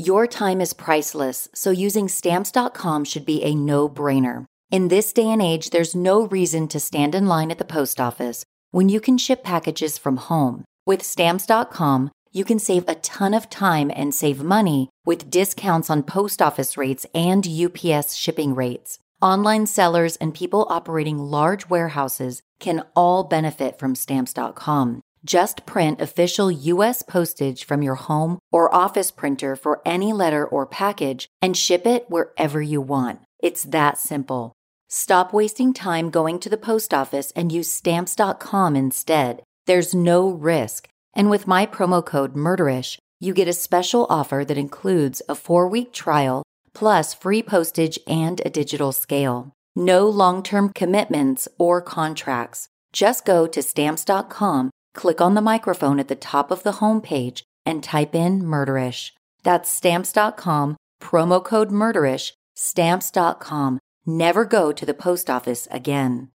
Your time is priceless, so using stamps.com should be a no brainer. In this day and age, there's no reason to stand in line at the post office when you can ship packages from home. With stamps.com, you can save a ton of time and save money with discounts on post office rates and UPS shipping rates. Online sellers and people operating large warehouses can all benefit from stamps.com. Just print official U.S. postage from your home or office printer for any letter or package and ship it wherever you want. It's that simple. Stop wasting time going to the post office and use stamps.com instead. There's no risk. And with my promo code MURDERISH, you get a special offer that includes a four week trial plus free postage and a digital scale. No long term commitments or contracts. Just go to stamps.com click on the microphone at the top of the homepage and type in murderish. That's stamps.com, promo code murderish, stamps.com. Never go to the post office again.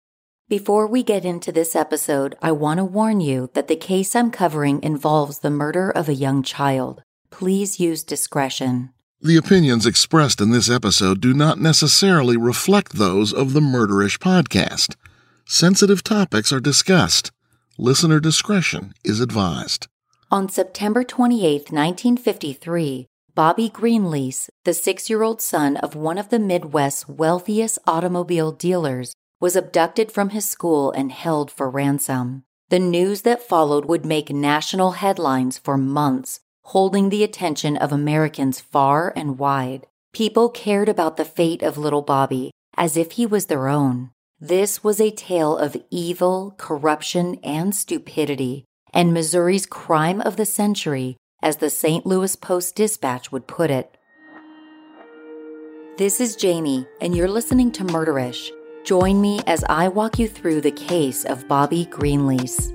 Before we get into this episode, I want to warn you that the case I'm covering involves the murder of a young child. Please use discretion. The opinions expressed in this episode do not necessarily reflect those of the Murderish podcast. Sensitive topics are discussed. Listener discretion is advised. On September 28, 1953, Bobby Greenlease, the six year old son of one of the Midwest's wealthiest automobile dealers, was abducted from his school and held for ransom. The news that followed would make national headlines for months, holding the attention of Americans far and wide. People cared about the fate of little Bobby as if he was their own. This was a tale of evil, corruption, and stupidity, and Missouri's crime of the century, as the St. Louis Post Dispatch would put it. This is Jamie, and you're listening to Murderish. Join me as I walk you through the case of Bobby Greenlease.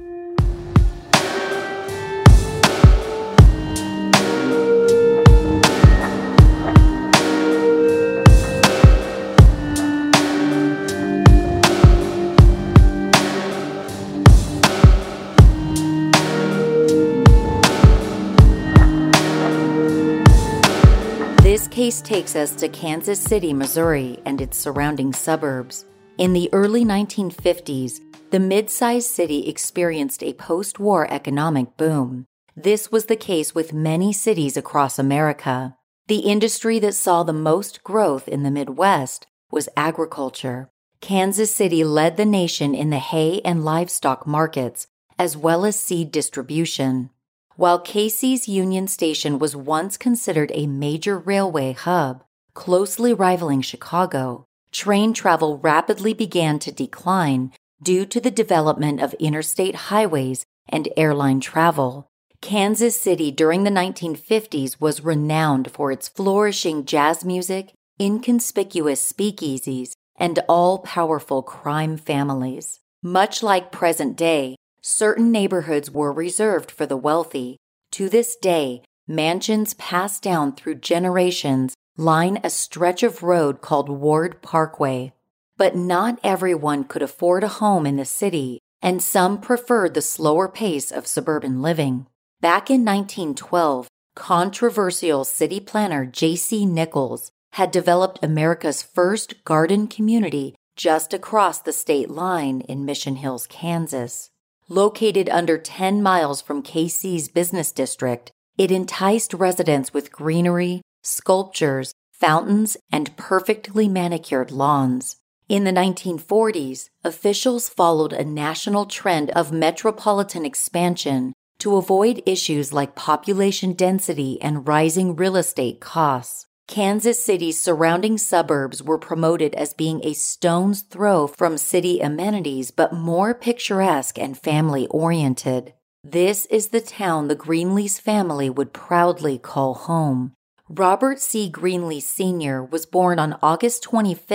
Case takes us to Kansas City, Missouri, and its surrounding suburbs. In the early 1950s, the mid sized city experienced a post war economic boom. This was the case with many cities across America. The industry that saw the most growth in the Midwest was agriculture. Kansas City led the nation in the hay and livestock markets, as well as seed distribution. While KC's Union Station was once considered a major railway hub, closely rivaling Chicago, train travel rapidly began to decline due to the development of interstate highways and airline travel. Kansas City during the 1950s was renowned for its flourishing jazz music, inconspicuous speakeasies, and all powerful crime families. Much like present day, certain neighborhoods were reserved for the wealthy. To this day, mansions passed down through generations line a stretch of road called Ward Parkway. But not everyone could afford a home in the city, and some preferred the slower pace of suburban living. Back in 1912, controversial city planner J.C. Nichols had developed America's first garden community just across the state line in Mission Hills, Kansas. Located under 10 miles from KC's business district, it enticed residents with greenery, sculptures, fountains, and perfectly manicured lawns. In the 1940s, officials followed a national trend of metropolitan expansion to avoid issues like population density and rising real estate costs. Kansas City's surrounding suburbs were promoted as being a stone's throw from city amenities, but more picturesque and family oriented. This is the town the Greenlease family would proudly call home. Robert C. Greenlease Sr. was born on August 25,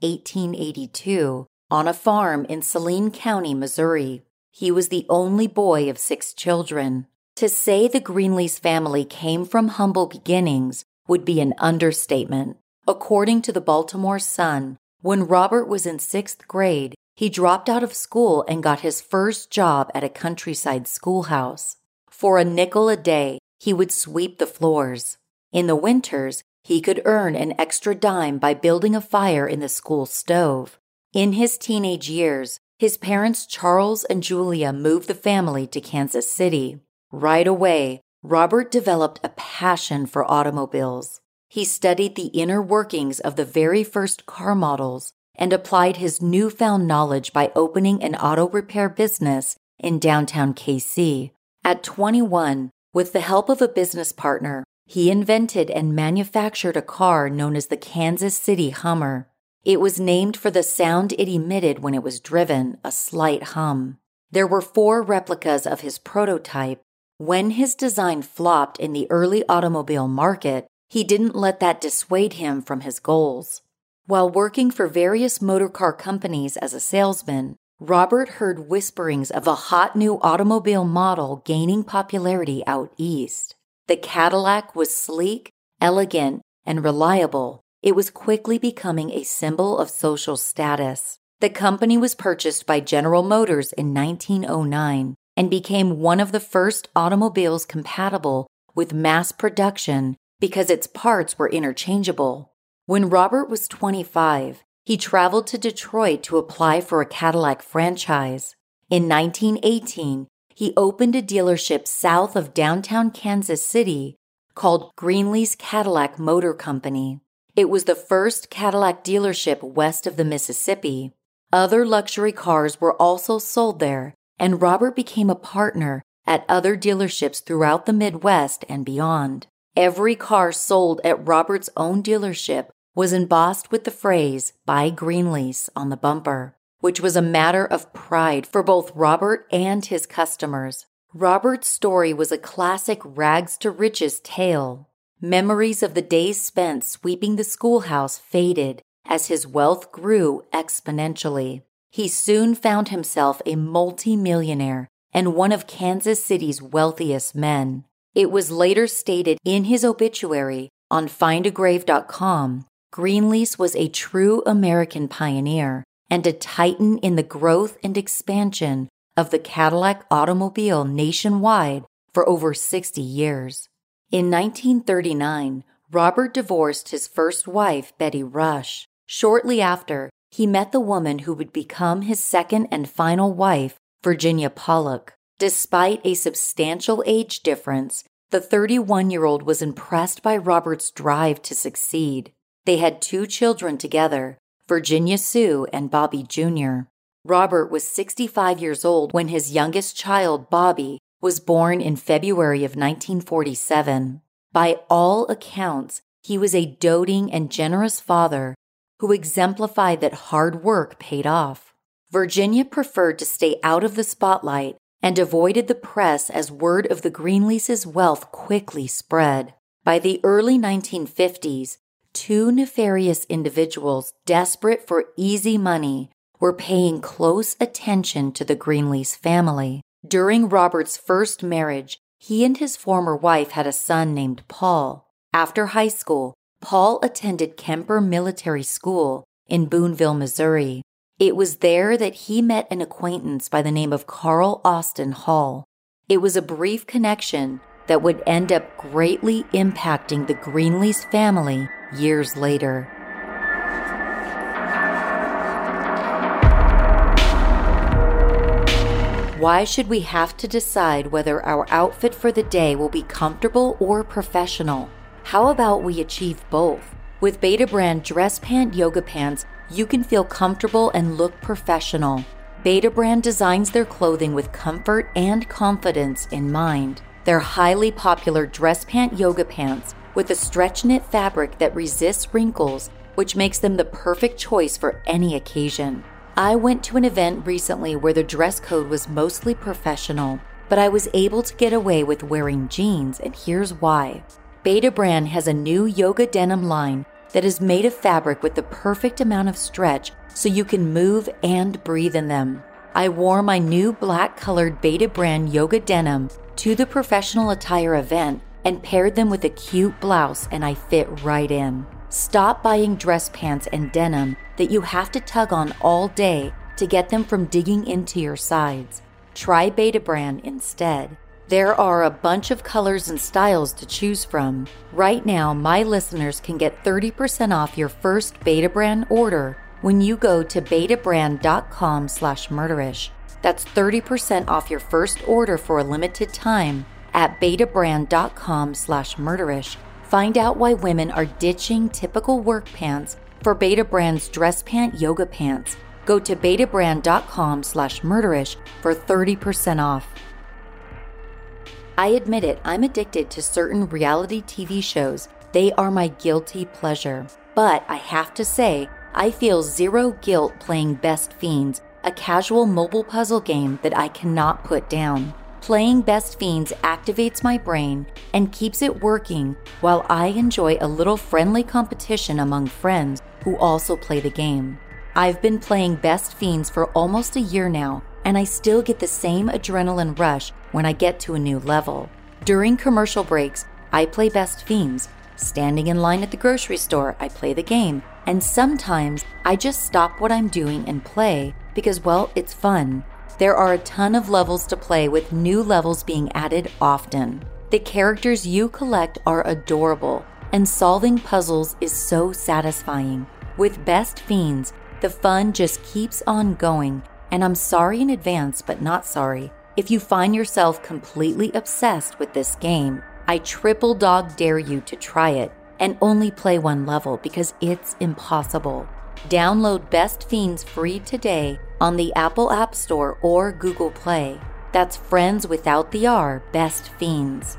1882, on a farm in Saline County, Missouri. He was the only boy of six children. To say the Greenlease family came from humble beginnings would be an understatement. According to the Baltimore Sun, when Robert was in sixth grade, he dropped out of school and got his first job at a countryside schoolhouse. For a nickel a day, he would sweep the floors. In the winters, he could earn an extra dime by building a fire in the school stove. In his teenage years, his parents Charles and Julia moved the family to Kansas City. Right away, Robert developed a passion for automobiles. He studied the inner workings of the very first car models and applied his newfound knowledge by opening an auto repair business in downtown KC. At 21, with the help of a business partner, he invented and manufactured a car known as the Kansas City Hummer. It was named for the sound it emitted when it was driven, a slight hum. There were four replicas of his prototype. When his design flopped in the early automobile market, he didn't let that dissuade him from his goals. While working for various motorcar companies as a salesman, Robert heard whisperings of a hot new automobile model gaining popularity out east. The Cadillac was sleek, elegant, and reliable. It was quickly becoming a symbol of social status. The company was purchased by General Motors in 1909 and became one of the first automobiles compatible with mass production because its parts were interchangeable. When Robert was 25, he traveled to Detroit to apply for a Cadillac franchise. In 1918, he opened a dealership south of downtown Kansas City called Greenlease Cadillac Motor Company. It was the first Cadillac dealership west of the Mississippi. Other luxury cars were also sold there, and Robert became a partner at other dealerships throughout the Midwest and beyond. Every car sold at Robert's own dealership was embossed with the phrase, Buy Greenlease on the bumper which was a matter of pride for both Robert and his customers. Robert's story was a classic rags to riches tale. Memories of the days spent sweeping the schoolhouse faded as his wealth grew exponentially. He soon found himself a multimillionaire and one of Kansas City's wealthiest men. It was later stated in his obituary on findagrave.com Greenlease was a true American pioneer and a titan in the growth and expansion of the Cadillac automobile nationwide for over 60 years. In 1939, Robert divorced his first wife, Betty Rush. Shortly after, he met the woman who would become his second and final wife, Virginia Pollock. Despite a substantial age difference, the 31 year old was impressed by Robert's drive to succeed. They had two children together, Virginia Sue, and Bobby Jr. Robert was 65 years old when his youngest child, Bobby, was born in February of 1947. By all accounts, he was a doting and generous father who exemplified that hard work paid off. Virginia preferred to stay out of the spotlight and avoided the press as word of the Greenleases' wealth quickly spread. By the early 1950s, two nefarious individuals desperate for easy money were paying close attention to the Greenlease family. During Robert's first marriage, he and his former wife had a son named Paul. After high school, Paul attended Kemper Military School in Boonville, Missouri. It was there that he met an acquaintance by the name of Carl Austin Hall. It was a brief connection that would end up greatly impacting the Greenlease family years later. Why should we have to decide whether our outfit for the day will be comfortable or professional? How about we achieve both? With Betabrand dress pant yoga pants, you can feel comfortable and look professional. Betabrand designs their clothing with comfort and confidence in mind. Their highly popular dress pant yoga pants with a stretch knit fabric that resists wrinkles, which makes them the perfect choice for any occasion. I went to an event recently where the dress code was mostly professional, but I was able to get away with wearing jeans, and here's why. Betabrand has a new yoga denim line that is made of fabric with the perfect amount of stretch so you can move and breathe in them. I wore my new black colored Betabrand yoga denim to the professional attire event and paired them with a cute blouse, and I fit right in. Stop buying dress pants and denim that you have to tug on all day to get them from digging into your sides. Try Betabrand instead. There are a bunch of colors and styles to choose from. Right now, my listeners can get 30% off your first Betabrand order when you go to betabrand.com slash murderish. That's 30% off your first order for a limited time at betabrand.com slash murderish Find out why women are ditching typical work pants for Betabrand's dress pant yoga pants. Go to betabrand.com slash murderish for 30% off. I admit it, I'm addicted to certain reality TV shows. They are my guilty pleasure. But I have to say, I feel zero guilt playing Best Fiends, a casual mobile puzzle game that I cannot put down. Playing Best Fiends activates my brain and keeps it working while I enjoy a little friendly competition among friends who also play the game. I've been playing Best Fiends for almost a year now, and I still get the same adrenaline rush when I get to a new level. During commercial breaks, I play Best Fiends. Standing in line at the grocery store, I play the game. And sometimes I just stop what I'm doing and play because, well, it's fun. There are a ton of levels to play with new levels being added often. The characters you collect are adorable, and solving puzzles is so satisfying. With Best Fiends, the fun just keeps on going, and I'm sorry in advance, but not sorry. If you find yourself completely obsessed with this game, I triple dog dare you to try it and only play one level because it's impossible. Download Best Fiends free today on the Apple App Store or Google Play. That's Friends Without the R, Best Fiends.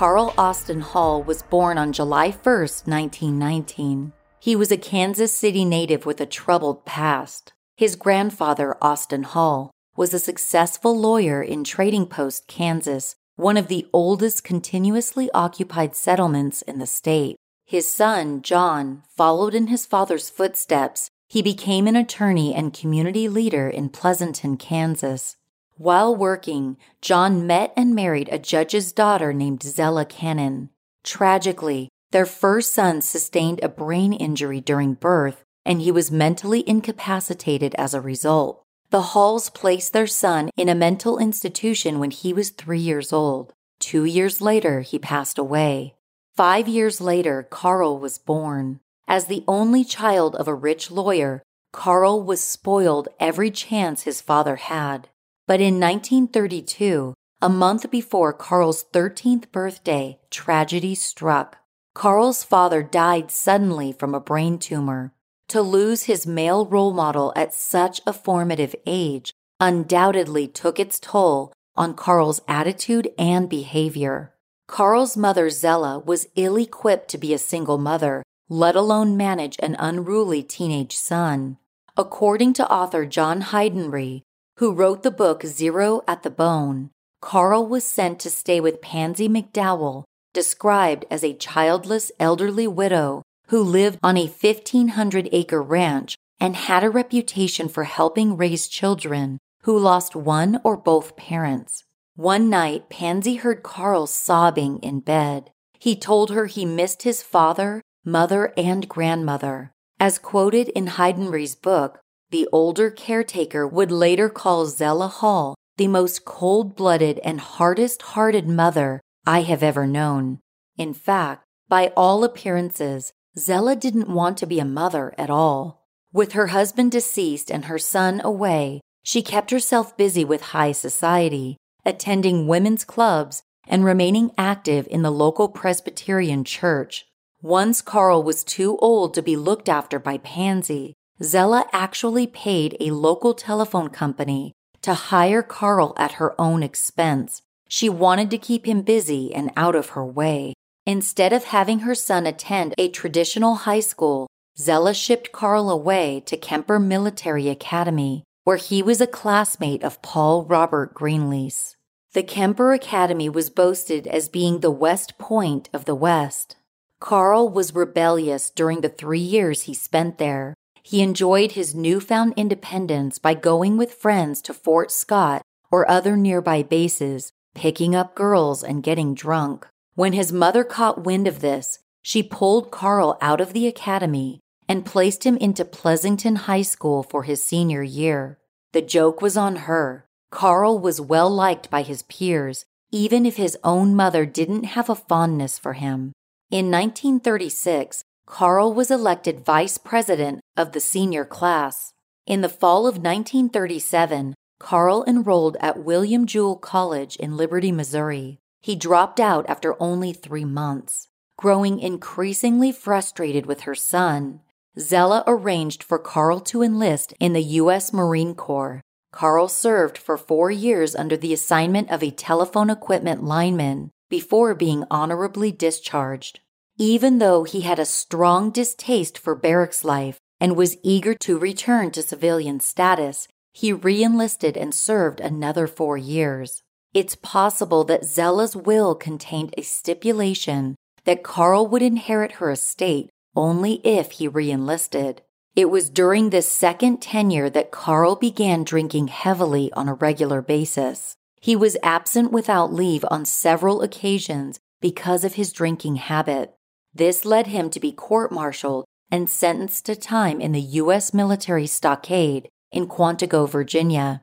Carl Austin Hall was born on July 1, 1919. He was a Kansas City native with a troubled past. His grandfather, Austin Hall, was a successful lawyer in Trading Post, Kansas, one of the oldest continuously occupied settlements in the state. His son, John, followed in his father's footsteps. He became an attorney and community leader in Pleasanton, Kansas. While working, John met and married a judge's daughter named Zella Cannon. Tragically, their first son sustained a brain injury during birth, and he was mentally incapacitated as a result. The Halls placed their son in a mental institution when he was three years old. Two years later, he passed away. Five years later, Carl was born. As the only child of a rich lawyer, Carl was spoiled every chance his father had. But in 1932, a month before Carl's 13th birthday, tragedy struck. Carl's father died suddenly from a brain tumor. To lose his male role model at such a formative age undoubtedly took its toll on Carl's attitude and behavior. Carl's mother, Zella, was ill equipped to be a single mother, let alone manage an unruly teenage son. According to author John Heidenry, who wrote the book Zero at the Bone, Carl was sent to stay with Pansy McDowell, described as a childless elderly widow who lived on a 1,500 acre ranch and had a reputation for helping raise children who lost one or both parents. One night, Pansy heard Carl sobbing in bed. He told her he missed his father, mother, and grandmother. As quoted in Heidenry's book, the older caretaker would later call Zella Hall the most cold blooded and hardest hearted mother I have ever known. In fact, by all appearances, Zella didn't want to be a mother at all. With her husband deceased and her son away, she kept herself busy with high society, attending women's clubs and remaining active in the local Presbyterian church. Once Carl was too old to be looked after by Pansy, Zella actually paid a local telephone company to hire Carl at her own expense. She wanted to keep him busy and out of her way. Instead of having her son attend a traditional high school, Zella shipped Carl away to Kemper Military Academy, where he was a classmate of Paul Robert Greenlease. The Kemper Academy was boasted as being the West Point of the West. Carl was rebellious during the three years he spent there. He enjoyed his newfound independence by going with friends to Fort Scott or other nearby bases, picking up girls and getting drunk. When his mother caught wind of this, she pulled Carl out of the academy and placed him into Pleasanton High School for his senior year. The joke was on her. Carl was well liked by his peers, even if his own mother didn't have a fondness for him. In 1936, Carl was elected vice president of the senior class. In the fall of 1937, Carl enrolled at William Jewell College in Liberty, Missouri. He dropped out after only three months. Growing increasingly frustrated with her son, Zella arranged for Carl to enlist in the U.S. Marine Corps. Carl served for four years under the assignment of a telephone equipment lineman before being honorably discharged. Even though he had a strong distaste for barracks life and was eager to return to civilian status, he reenlisted and served another four years. It's possible that Zella's will contained a stipulation that Carl would inherit her estate only if he reenlisted. It was during this second tenure that Carl began drinking heavily on a regular basis. He was absent without leave on several occasions because of his drinking habit. This led him to be court martialed and sentenced to time in the U.S. military stockade in Quantico, Virginia.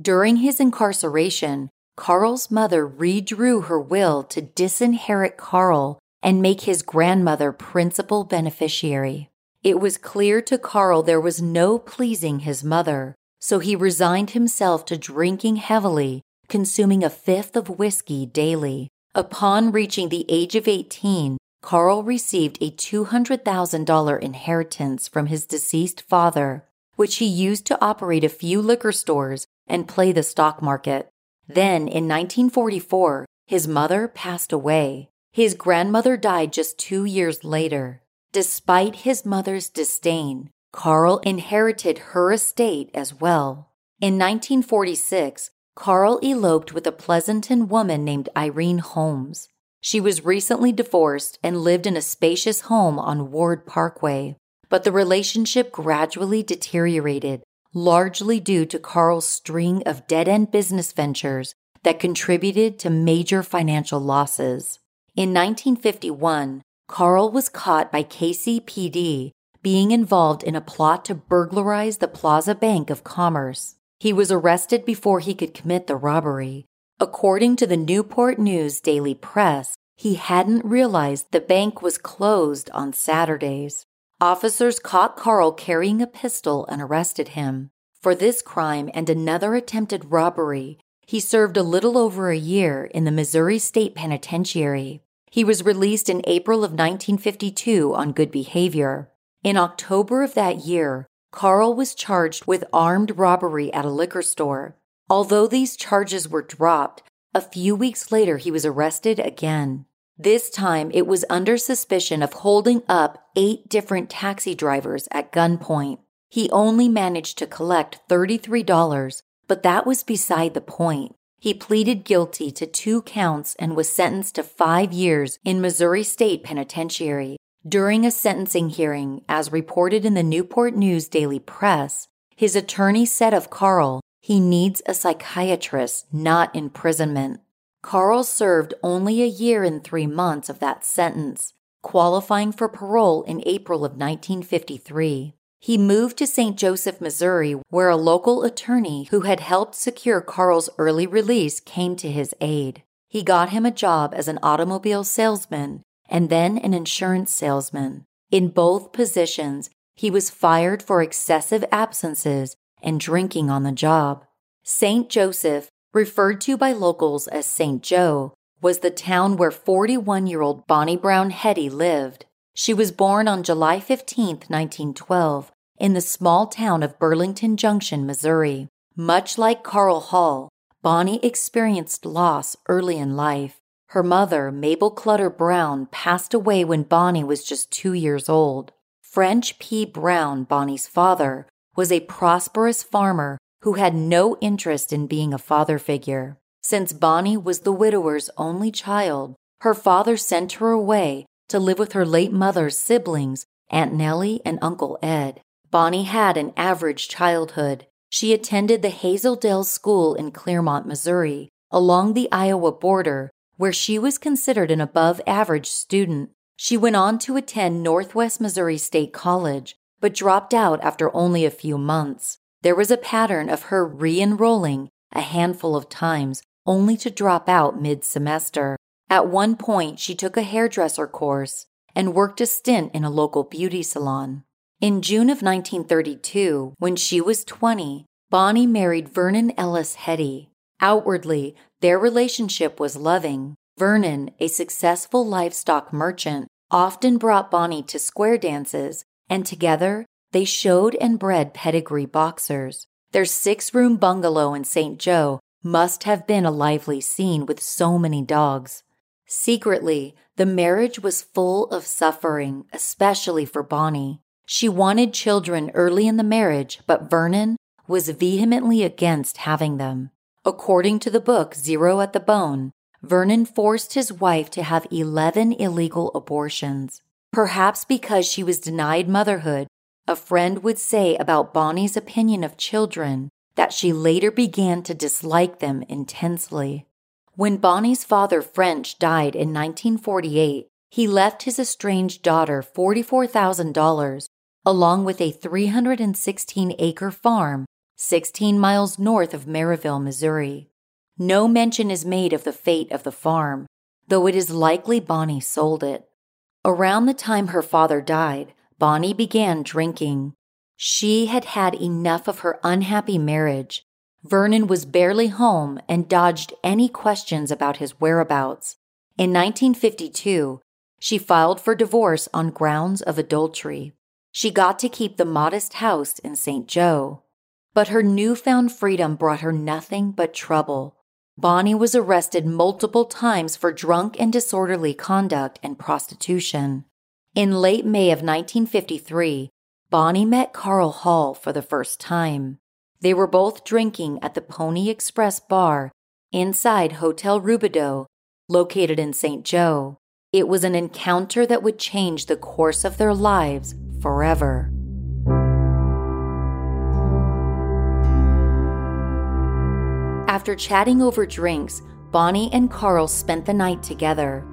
During his incarceration, Carl's mother redrew her will to disinherit Carl and make his grandmother principal beneficiary. It was clear to Carl there was no pleasing his mother, so he resigned himself to drinking heavily, consuming a fifth of whiskey daily. Upon reaching the age of 18, Carl received a $200,000 inheritance from his deceased father, which he used to operate a few liquor stores and play the stock market. Then, in 1944, his mother passed away. His grandmother died just two years later. Despite his mother's disdain, Carl inherited her estate as well. In 1946, Carl eloped with a Pleasanton woman named Irene Holmes. She was recently divorced and lived in a spacious home on Ward Parkway, but the relationship gradually deteriorated largely due to Carl's string of dead end business ventures that contributed to major financial losses. In 1951, Carl was caught by KCPD being involved in a plot to burglarize the Plaza Bank of Commerce. He was arrested before he could commit the robbery. According to the Newport News Daily Press, he hadn't realized the bank was closed on Saturdays. Officers caught Carl carrying a pistol and arrested him. For this crime and another attempted robbery, he served a little over a year in the Missouri State Penitentiary. He was released in April of 1952 on good behavior. In October of that year, Carl was charged with armed robbery at a liquor store. Although these charges were dropped, a few weeks later he was arrested again. This time it was under suspicion of holding up eight different taxi drivers at gunpoint. He only managed to collect $33, but that was beside the point. He pleaded guilty to two counts and was sentenced to five years in Missouri State Penitentiary. During a sentencing hearing, as reported in the Newport News Daily Press, his attorney said of Carl, he needs a psychiatrist, not imprisonment. Carl served only a year and three months of that sentence, qualifying for parole in April of 1953. He moved to St. Joseph, Missouri, where a local attorney who had helped secure Carl's early release came to his aid. He got him a job as an automobile salesman and then an insurance salesman. In both positions, he was fired for excessive absences and drinking on the job. St. Joseph, referred to by locals as St. Joe, was the town where 41 year old Bonnie Brown Heady lived. She was born on July 15, 1912, in the small town of Burlington Junction, Missouri. Much like Carl Hall, Bonnie experienced loss early in life. Her mother, Mabel Clutter Brown, passed away when Bonnie was just two years old. French P. Brown, Bonnie's father, was a prosperous farmer who had no interest in being a father figure. Since Bonnie was the widower's only child, her father sent her away to live with her late mother's siblings, Aunt Nellie and Uncle Ed. Bonnie had an average childhood. She attended the Hazel Dell School in Clearmont, Missouri, along the Iowa border, where she was considered an above average student. She went on to attend Northwest Missouri State College, but dropped out after only a few months. There was a pattern of her re enrolling a handful of times, only to drop out mid semester. At one point, she took a hairdresser course and worked a stint in a local beauty salon. In June of 1932, when she was 20, Bonnie married Vernon Ellis Heady. Outwardly, their relationship was loving. Vernon, a successful livestock merchant, often brought Bonnie to square dances, and together they showed and bred pedigree boxers. Their six room bungalow in St. Joe must have been a lively scene with so many dogs. Secretly, the marriage was full of suffering, especially for Bonnie. She wanted children early in the marriage, but Vernon was vehemently against having them. According to the book Zero at the Bone, Vernon forced his wife to have 11 illegal abortions. Perhaps because she was denied motherhood, a friend would say about Bonnie's opinion of children that she later began to dislike them intensely. When Bonnie's father, French, died in 1948, he left his estranged daughter $44,000 along with a 316 acre farm 16 miles north of Maryville, Missouri. No mention is made of the fate of the farm, though it is likely Bonnie sold it. Around the time her father died, Bonnie began drinking. She had had enough of her unhappy marriage Vernon was barely home and dodged any questions about his whereabouts. In 1952, she filed for divorce on grounds of adultery. She got to keep the modest house in St. Joe. But her newfound freedom brought her nothing but trouble. Bonnie was arrested multiple times for drunk and disorderly conduct and prostitution. In late May of 1953, Bonnie met Carl Hall for the first time. They were both drinking at the Pony Express bar inside Hotel Robidoux, located in St. Joe. It was an encounter that would change the course of their lives forever. After chatting over drinks, Bonnie and Carl spent the night together.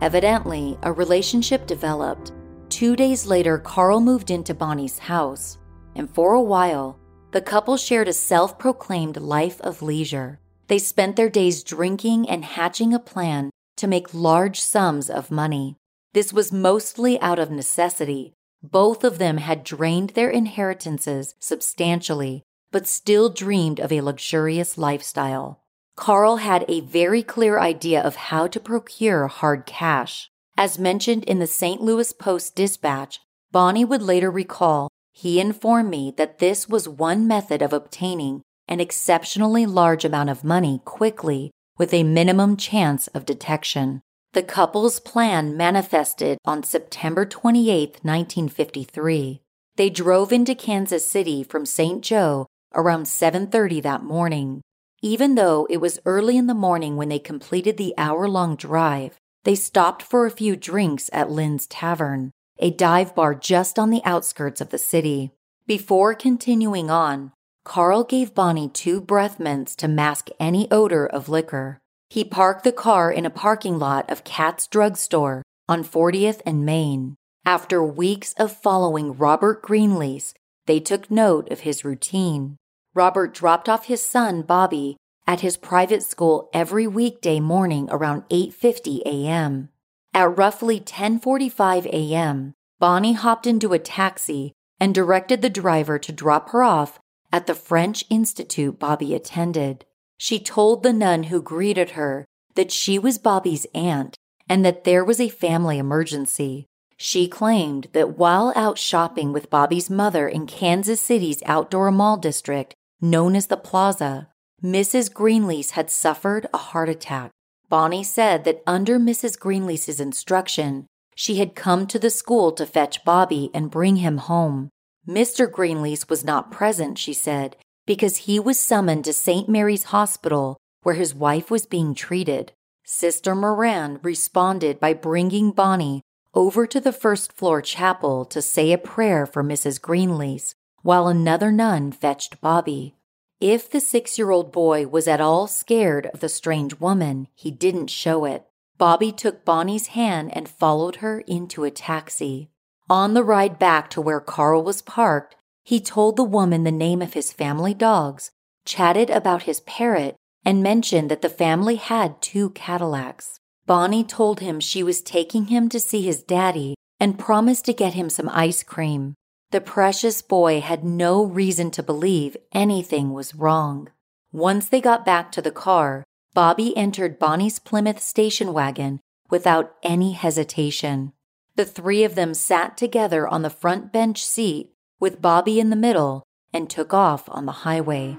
Evidently, a relationship developed. Two days later, Carl moved into Bonnie's house, and for a while, the couple shared a self proclaimed life of leisure. They spent their days drinking and hatching a plan to make large sums of money. This was mostly out of necessity. Both of them had drained their inheritances substantially, but still dreamed of a luxurious lifestyle. Carl had a very clear idea of how to procure hard cash. As mentioned in the St. Louis Post Dispatch, Bonnie would later recall he informed me that this was one method of obtaining an exceptionally large amount of money quickly with a minimum chance of detection. The couple's plan manifested on September 28, 1953. They drove into Kansas City from St. Joe around 7:30 that morning. Even though it was early in the morning when they completed the hour-long drive, they stopped for a few drinks at Lynn's Tavern, a dive bar just on the outskirts of the city. Before continuing on, Carl gave Bonnie two breath mints to mask any odor of liquor. He parked the car in a parking lot of Katz Drug Store on 40th and Main. After weeks of following Robert Greenlease, they took note of his routine. Robert dropped off his son, Bobby, at his private school every weekday morning around 8:50 a.m. At roughly 10:45 a.m., Bonnie hopped into a taxi and directed the driver to drop her off at the French Institute Bobby attended. She told the nun who greeted her that she was Bobby's aunt and that there was a family emergency. She claimed that while out shopping with Bobby's mother in Kansas City's outdoor mall district known as the Plaza, Mrs. Greenlease had suffered a heart attack. Bonnie said that under Mrs. Greenlease's instruction, she had come to the school to fetch Bobby and bring him home. Mr. Greenlease was not present, she said, because he was summoned to St. Mary's Hospital where his wife was being treated. Sister Moran responded by bringing Bonnie over to the first floor chapel to say a prayer for Mrs. Greenlease, while another nun fetched Bobby. If the six year old boy was at all scared of the strange woman, he didn't show it. Bobby took Bonnie's hand and followed her into a taxi. On the ride back to where Carl was parked, he told the woman the name of his family dogs, chatted about his parrot, and mentioned that the family had two Cadillacs. Bonnie told him she was taking him to see his daddy and promised to get him some ice cream. The precious boy had no reason to believe anything was wrong. Once they got back to the car, Bobby entered Bonnie's Plymouth station wagon without any hesitation. The three of them sat together on the front bench seat with Bobby in the middle and took off on the highway.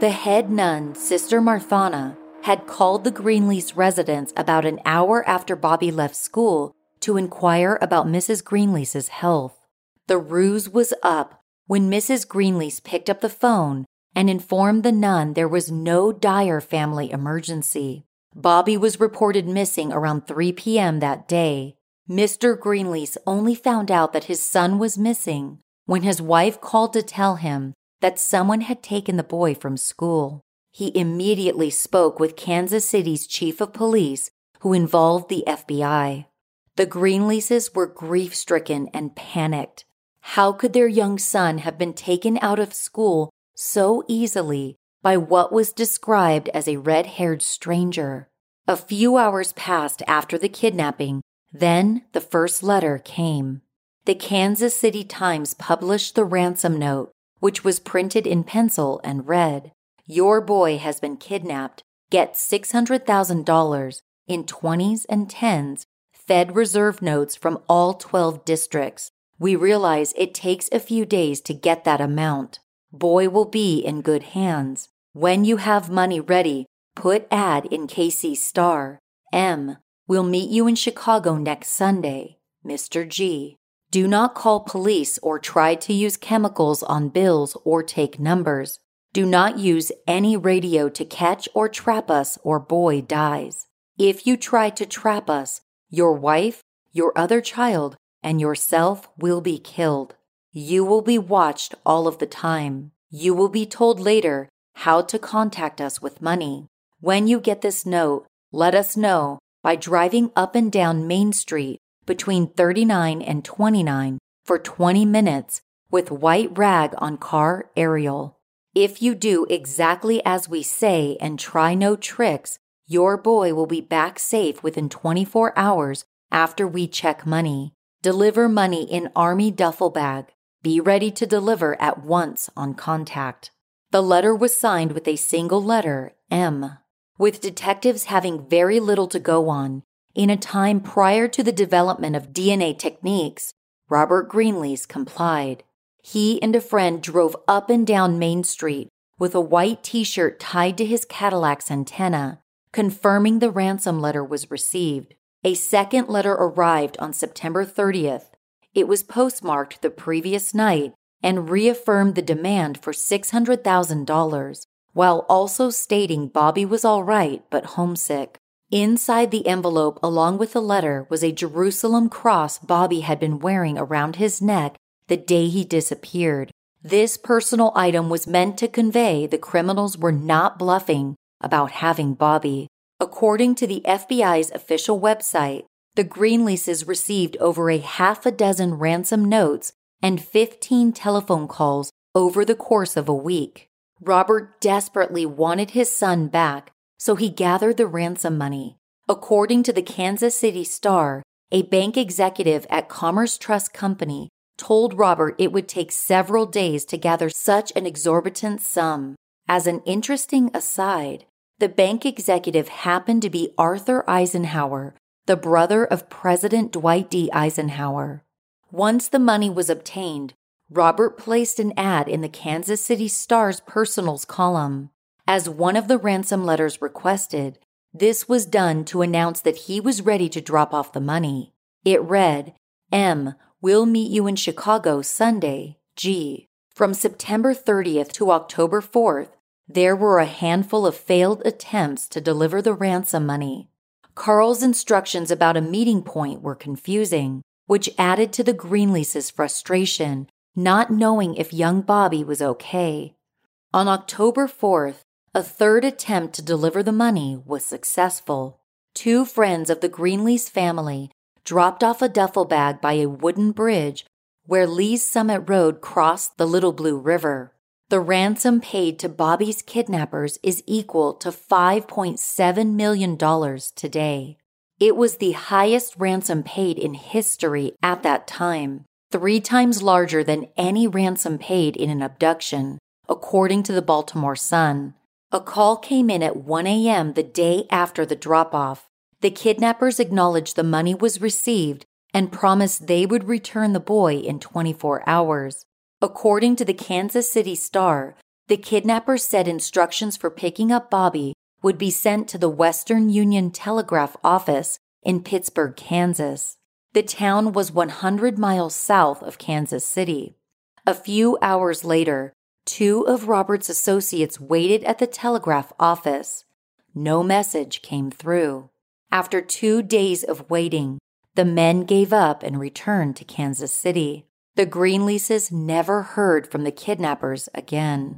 The head nun, Sister Marthana, had called the Greenlease residence about an hour after Bobby left school to inquire about Mrs. Greenlease's health. The ruse was up when Mrs. Greenlease picked up the phone and informed the nun there was no dire family emergency. Bobby was reported missing around 3 p.m. that day. Mr. Greenlease only found out that his son was missing when his wife called to tell him that someone had taken the boy from school. He immediately spoke with Kansas City's chief of police, who involved the FBI. The Greenleases were grief stricken and panicked. How could their young son have been taken out of school so easily by what was described as a red haired stranger. A few hours passed after the kidnapping, then the first letter came. The Kansas City Times published the ransom note, which was printed in pencil and read Your boy has been kidnapped. Get $600,000 in 20s and 10s, Fed Reserve notes from all 12 districts. We realize it takes a few days to get that amount. Boy will be in good hands. When you have money ready, put ad in KC Star. M. We'll meet you in Chicago next Sunday. Mr. G. Do not call police or try to use chemicals on bills or take numbers. Do not use any radio to catch or trap us or boy dies. If you try to trap us, your wife, your other child, and yourself will be killed. You will be watched all of the time. You will be told later how to contact us with money. When you get this note, let us know by driving up and down Main Street between 39 and 29 for 20 minutes with white rag on car aerial. If you do exactly as we say and try no tricks, your boy will be back safe within 24 hours after we check money. Deliver money in Army duffel bag. Be ready to deliver at once on contact. The letter was signed with a single letter, M. With detectives having very little to go on, in a time prior to the development of DNA techniques, Robert Greenlease complied. He and a friend drove up and down Main Street with a white t shirt tied to his Cadillac's antenna, confirming the ransom letter was received. A second letter arrived on September 30th. It was postmarked the previous night and reaffirmed the demand for $600,000 while also stating Bobby was all right but homesick. Inside the envelope, along with the letter, was a Jerusalem cross Bobby had been wearing around his neck the day he disappeared. This personal item was meant to convey the criminals were not bluffing about having Bobby. According to the FBI's official website, the Greenleases received over a half a dozen ransom notes and 15 telephone calls over the course of a week. Robert desperately wanted his son back, so he gathered the ransom money. According to the Kansas City Star, a bank executive at Commerce Trust Company told Robert it would take several days to gather such an exorbitant sum. As an interesting aside, the bank executive happened to be Arthur Eisenhower, the brother of President Dwight D. Eisenhower. Once the money was obtained, Robert placed an ad in the Kansas City Star's personals column. As one of the ransom letters requested, this was done to announce that he was ready to drop off the money. It read, M, will meet you in Chicago Sunday, G. From September 30th to October 4th, there were a handful of failed attempts to deliver the ransom money. Carl's instructions about a meeting point were confusing which added to the Greenleases' frustration, not knowing if young Bobby was okay. On October 4th, a third attempt to deliver the money was successful. Two friends of the Greenlease family dropped off a duffel bag by a wooden bridge where Lee's Summit Road crossed the Little Blue River. The ransom paid to Bobby's kidnappers is equal to $5.7 million today. It was the highest ransom paid in history at that time, three times larger than any ransom paid in an abduction, according to the Baltimore Sun. A call came in at 1 a.m. the day after the drop off. The kidnappers acknowledged the money was received and promised they would return the boy in 24 hours. According to the Kansas City Star, the kidnappers said instructions for picking up Bobby would be sent to the Western Union Telegraph office in Pittsburg, Kansas. The town was 100 miles south of Kansas City. A few hours later, two of Robert's associates waited at the telegraph office. No message came through. After two days of waiting, the men gave up and returned to Kansas City. The Greenleases never heard from the kidnappers again.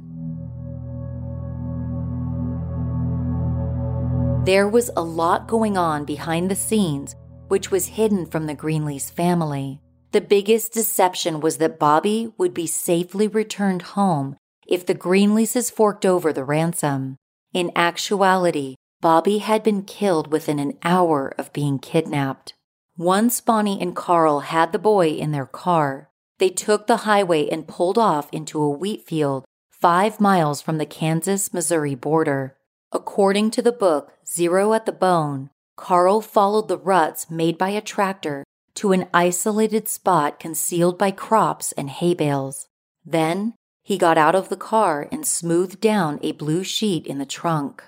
There was a lot going on behind the scenes, which was hidden from the Greenlease family. The biggest deception was that Bobby would be safely returned home if the Greenleases forked over the ransom. In actuality, Bobby had been killed within an hour of being kidnapped. Once Bonnie and Carl had the boy in their car, they took the highway and pulled off into a wheat field five miles from the Kansas Missouri border. According to the book Zero at the Bone, Carl followed the ruts made by a tractor to an isolated spot concealed by crops and hay bales. Then he got out of the car and smoothed down a blue sheet in the trunk.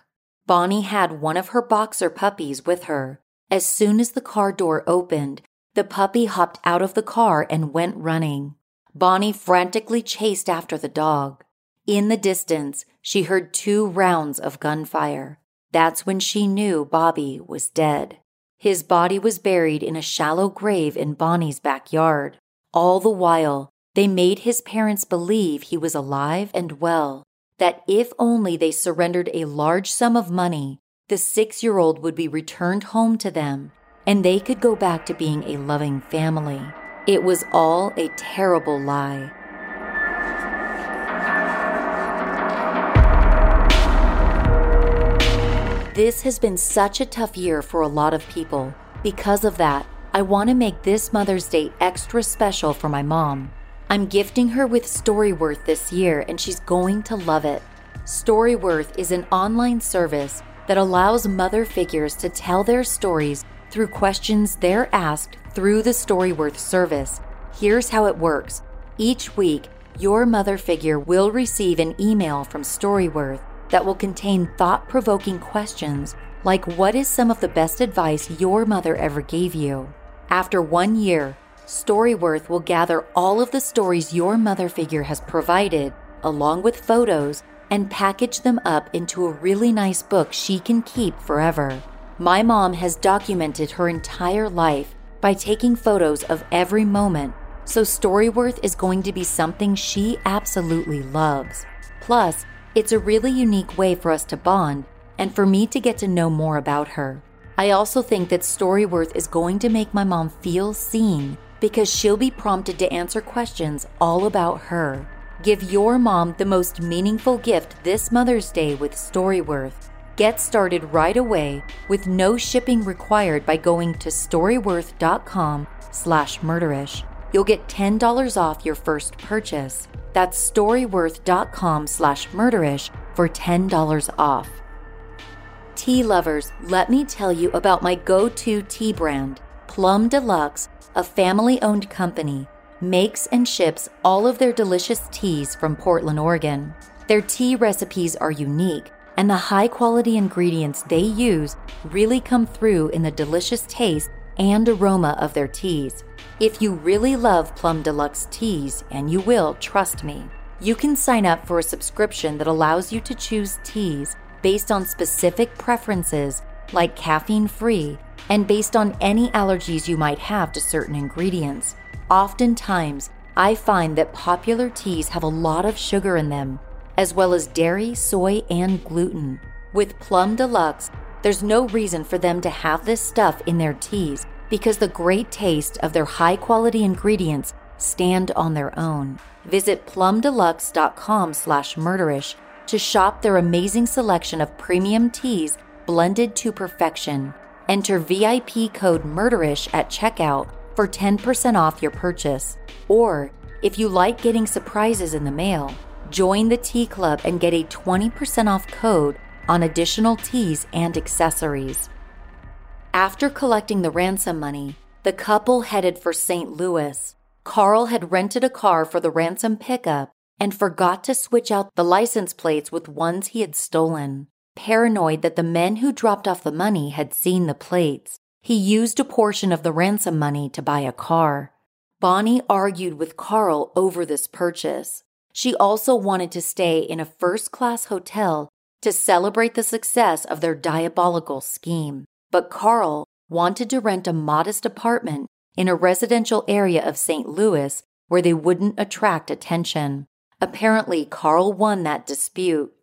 Bonnie had one of her boxer puppies with her. As soon as the car door opened, the puppy hopped out of the car and went running. Bonnie frantically chased after the dog. In the distance, she heard two rounds of gunfire. That's when she knew Bobby was dead. His body was buried in a shallow grave in Bonnie's backyard. All the while, they made his parents believe he was alive and well, that if only they surrendered a large sum of money, the six year old would be returned home to them and they could go back to being a loving family. It was all a terrible lie. This has been such a tough year for a lot of people. Because of that, I want to make this Mother's Day extra special for my mom. I'm gifting her with Storyworth this year, and she's going to love it. Storyworth is an online service that allows mother figures to tell their stories through questions they're asked through the Storyworth service. Here's how it works each week, your mother figure will receive an email from Storyworth that will contain thought provoking questions like What is some of the best advice your mother ever gave you? After one year, Storyworth will gather all of the stories your mother figure has provided, along with photos, and package them up into a really nice book she can keep forever. My mom has documented her entire life by taking photos of every moment, so Storyworth is going to be something she absolutely loves. Plus, it's a really unique way for us to bond and for me to get to know more about her. I also think that Storyworth is going to make my mom feel seen because she'll be prompted to answer questions all about her. Give your mom the most meaningful gift this Mother's Day with Storyworth. Get started right away with no shipping required by going to storyworth.com slash murderish. You'll get $10 off your first purchase. That's storyworth.com slash murderish for $10 off. Tea lovers, let me tell you about my go-to tea brand, Plum Deluxe, a family-owned company, makes and ships all of their delicious teas from Portland, Oregon. Their tea recipes are unique, and the high-quality ingredients they use really come through in the delicious taste and aroma of their teas. If you really love Plum Deluxe teas, and you will, trust me, you can sign up for a subscription that allows you to choose teas based on specific preferences like caffeine free and based on any allergies you might have to certain ingredients. Oftentimes, I find that popular teas have a lot of sugar in them, as well as dairy, soy, and gluten. With Plum Deluxe, there's no reason for them to have this stuff in their teas because the great taste of their high quality ingredients stand on their own. Visit plumdeluxe.com slash murderish to shop their amazing selection of premium teas blended to perfection. Enter VIP code murderish at checkout for 10% off your purchase. Or, if you like getting surprises in the mail, join the tea club and get a 20% off code on additional teas and accessories. After collecting the ransom money, the couple headed for St. Louis. Carl had rented a car for the ransom pickup and forgot to switch out the license plates with ones he had stolen. Paranoid that the men who dropped off the money had seen the plates, he used a portion of the ransom money to buy a car. Bonnie argued with Carl over this purchase. She also wanted to stay in a first class hotel to celebrate the success of their diabolical scheme. But Carl wanted to rent a modest apartment in a residential area of St. Louis where they wouldn't attract attention. Apparently, Carl won that dispute.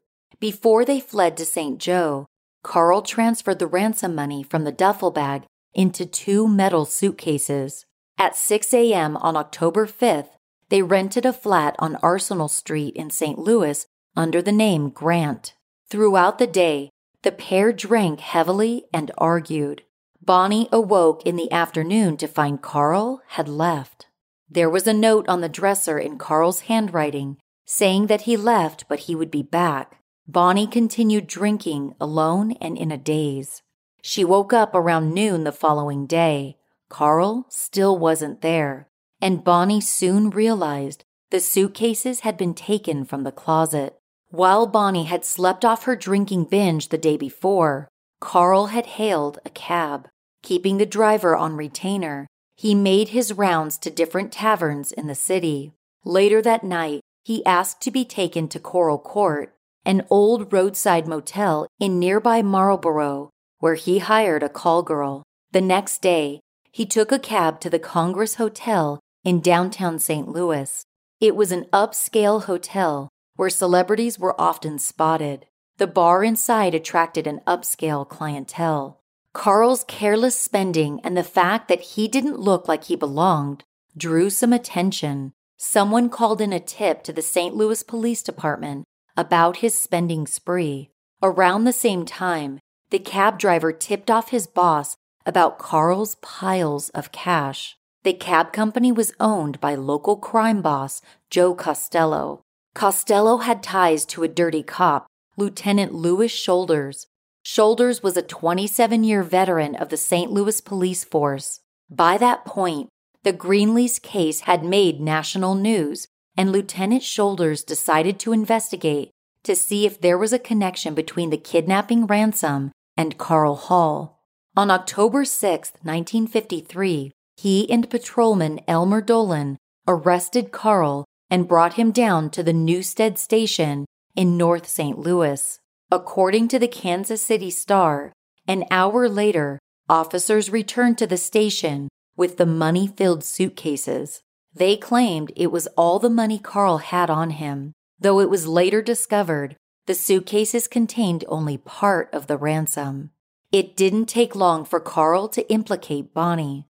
Before they fled to St. Joe, Carl transferred the ransom money from the duffel bag into two metal suitcases. At 6 a.m. on October 5th, they rented a flat on Arsenal Street in St. Louis under the name Grant. Throughout the day, the pair drank heavily and argued. Bonnie awoke in the afternoon to find Carl had left. There was a note on the dresser in Carl's handwriting saying that he left but he would be back. Bonnie continued drinking alone and in a daze. She woke up around noon the following day. Carl still wasn't there, and Bonnie soon realized the suitcases had been taken from the closet. While Bonnie had slept off her drinking binge the day before, Carl had hailed a cab. Keeping the driver on retainer, he made his rounds to different taverns in the city. Later that night, he asked to be taken to Coral Court, an old roadside motel in nearby Marlborough, where he hired a call girl. The next day, he took a cab to the Congress Hotel in downtown St. Louis. It was an upscale hotel where celebrities were often spotted. The bar inside attracted an upscale clientele. Carl's careless spending and the fact that he didn't look like he belonged drew some attention. Someone called in a tip to the St. Louis Police Department about his spending spree. Around the same time, the cab driver tipped off his boss about Carl's piles of cash. The cab company was owned by local crime boss Joe Costello. Costello had ties to a dirty cop, Lieutenant Louis Shoulders. Shoulders was a 27 year veteran of the St. Louis police force. By that point, the Greenlease case had made national news, and Lieutenant Shoulders decided to investigate to see if there was a connection between the kidnapping ransom and Carl Hall. On October 6, 1953, he and patrolman Elmer Dolan arrested Carl and brought him down to the Newstead station in North St. Louis. According to the Kansas City Star, an hour later, officers returned to the station with the money filled suitcases. They claimed it was all the money Carl had on him, though it was later discovered the suitcases contained only part of the ransom. It didn't take long for Carl to implicate Bonnie.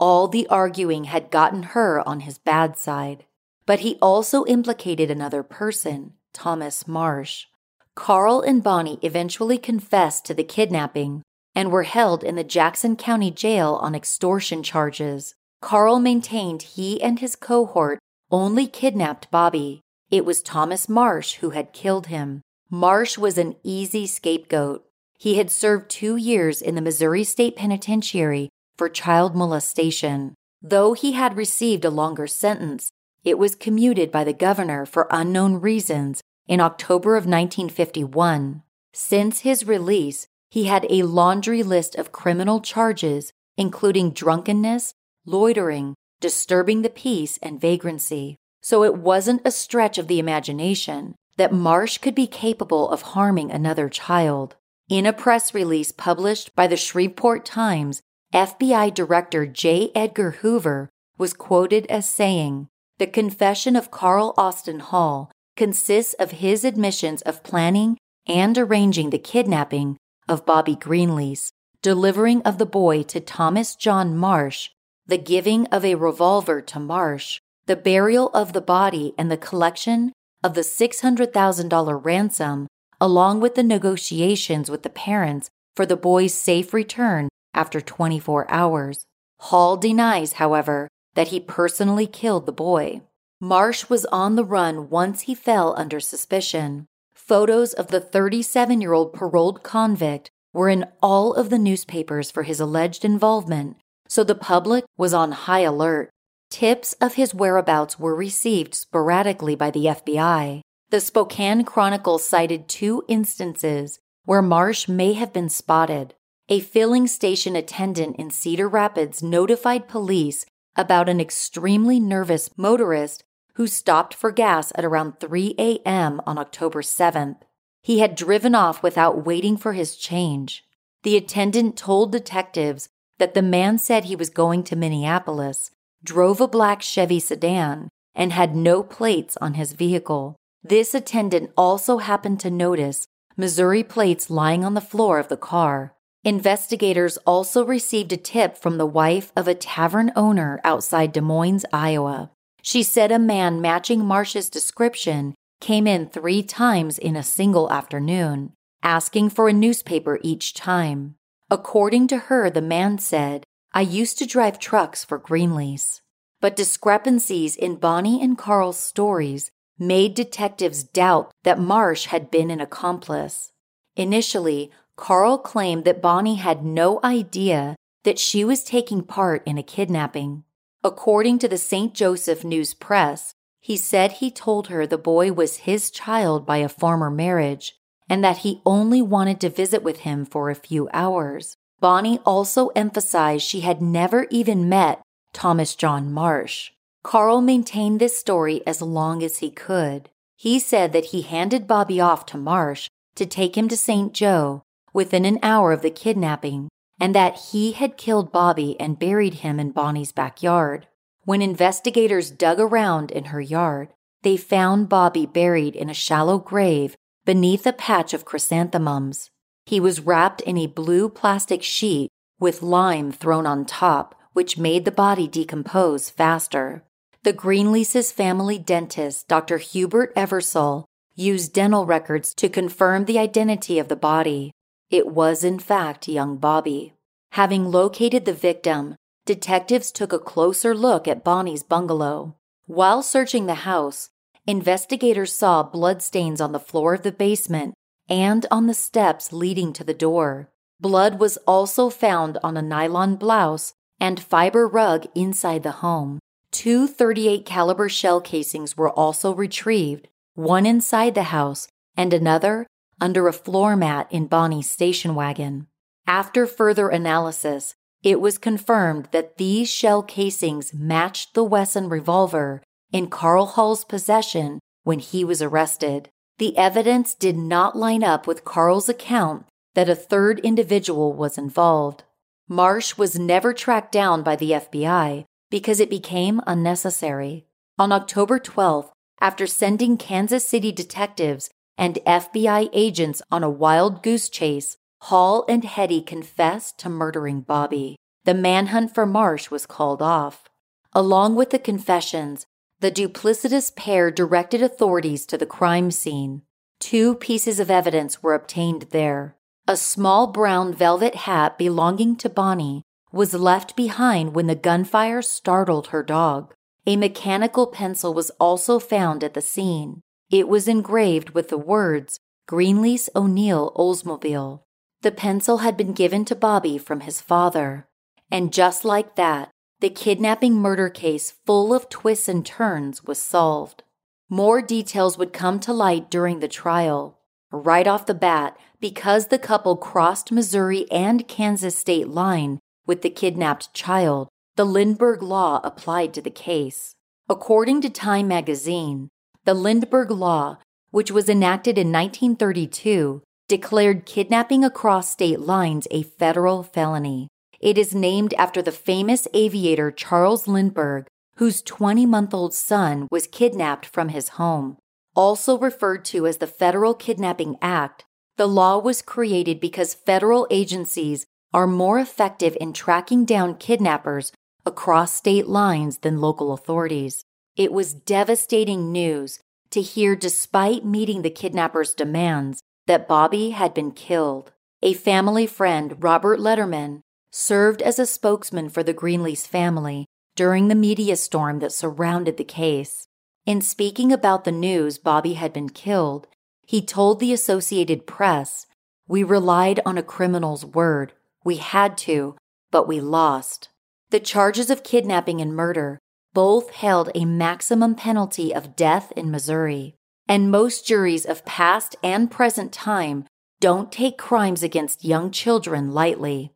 All the arguing had gotten her on his bad side. But he also implicated another person, Thomas Marsh. Carl and Bonnie eventually confessed to the kidnapping and were held in the Jackson County Jail on extortion charges. Carl maintained he and his cohort only kidnapped Bobby. It was Thomas Marsh who had killed him. Marsh was an easy scapegoat. He had served two years in the Missouri State Penitentiary for child molestation. Though he had received a longer sentence, it was commuted by the governor for unknown reasons in October of 1951. Since his release, he had a laundry list of criminal charges, including drunkenness, loitering, disturbing the peace, and vagrancy. So it wasn't a stretch of the imagination that Marsh could be capable of harming another child. In a press release published by the Shreveport Times, FBI Director J. Edgar Hoover was quoted as saying, The confession of Carl Austin Hall consists of his admissions of planning and arranging the kidnapping of Bobby Greenlease, delivering of the boy to Thomas John Marsh, the giving of a revolver to Marsh, the burial of the body, and the collection of the $600,000 ransom, along with the negotiations with the parents for the boy's safe return after 24 hours. Hall denies, however, that he personally killed the boy. Marsh was on the run once he fell under suspicion. Photos of the 37 year old paroled convict were in all of the newspapers for his alleged involvement, so the public was on high alert. Tips of his whereabouts were received sporadically by the FBI. The Spokane Chronicle cited two instances where Marsh may have been spotted. A filling station attendant in Cedar Rapids notified police about an extremely nervous motorist who stopped for gas at around 3 a.m. on October 7th. He had driven off without waiting for his change. The attendant told detectives that the man said he was going to Minneapolis, drove a black Chevy sedan, and had no plates on his vehicle. This attendant also happened to notice Missouri plates lying on the floor of the car. Investigators also received a tip from the wife of a tavern owner outside Des Moines, Iowa. She said a man matching Marsh's description came in three times in a single afternoon, asking for a newspaper each time. According to her, the man said, I used to drive trucks for Greenlease. But discrepancies in Bonnie and Carl's stories made detectives doubt that Marsh had been an accomplice. Initially, Carl claimed that Bonnie had no idea that she was taking part in a kidnapping. According to the St. Joseph News Press, he said he told her the boy was his child by a former marriage and that he only wanted to visit with him for a few hours. Bonnie also emphasized she had never even met Thomas John Marsh. Carl maintained this story as long as he could. He said that he handed Bobby off to Marsh to take him to St. Joe within an hour of the kidnapping, and that he had killed Bobby and buried him in Bonnie's backyard. When investigators dug around in her yard, they found Bobby buried in a shallow grave beneath a patch of chrysanthemums. He was wrapped in a blue plastic sheet with lime thrown on top, which made the body decompose faster. The Greenlease's family dentist, Dr. Hubert Eversole, used dental records to confirm the identity of the body. It was, in fact, young Bobby. Having located the victim, detectives took a closer look at Bonnie's bungalow. While searching the house, investigators saw bloodstains on the floor of the basement and on the steps leading to the door. Blood was also found on a nylon blouse and fiber rug inside the home. Two 38 caliber shell casings were also retrieved, one inside the house and another under a floor mat in Bonnie's station wagon. After further analysis, it was confirmed that these shell casings matched the Wesson revolver in Carl Hall's possession when he was arrested. The evidence did not line up with Carl's account that a third individual was involved. Marsh was never tracked down by the FBI because it became unnecessary. On October 12th, after sending Kansas City detectives and FBI agents on a wild goose chase, Hall and Heady confessed to murdering Bobby. The manhunt for Marsh was called off. Along with the confessions, the duplicitous pair directed authorities to the crime scene. Two pieces of evidence were obtained there. A small brown velvet hat belonging to Bonnie was left behind when the gunfire startled her dog. A mechanical pencil was also found at the scene. It was engraved with the words Greenlease O'Neill Oldsmobile. The pencil had been given to Bobby from his father. And just like that, the kidnapping murder case, full of twists and turns, was solved. More details would come to light during the trial. Right off the bat, because the couple crossed Missouri and Kansas state line with the kidnapped child, the Lindbergh Law applied to the case. According to Time magazine, the Lindbergh Law, which was enacted in 1932, declared kidnapping across state lines a federal felony. It is named after the famous aviator Charles Lindbergh, whose 20 month old son was kidnapped from his home. Also referred to as the Federal Kidnapping Act, the law was created because federal agencies are more effective in tracking down kidnappers across state lines than local authorities. It was devastating news to hear, despite meeting the kidnappers' demands, that Bobby had been killed. A family friend, Robert Ledterman, served as a spokesman for the Greenlease family during the media storm that surrounded the case. In speaking about the news Bobby had been killed, he told the Associated Press, We relied on a criminal's word. We had to, but we lost. The charges of kidnapping and murder both held a maximum penalty of death in Missouri, and most juries of past and present time don't take crimes against young children lightly.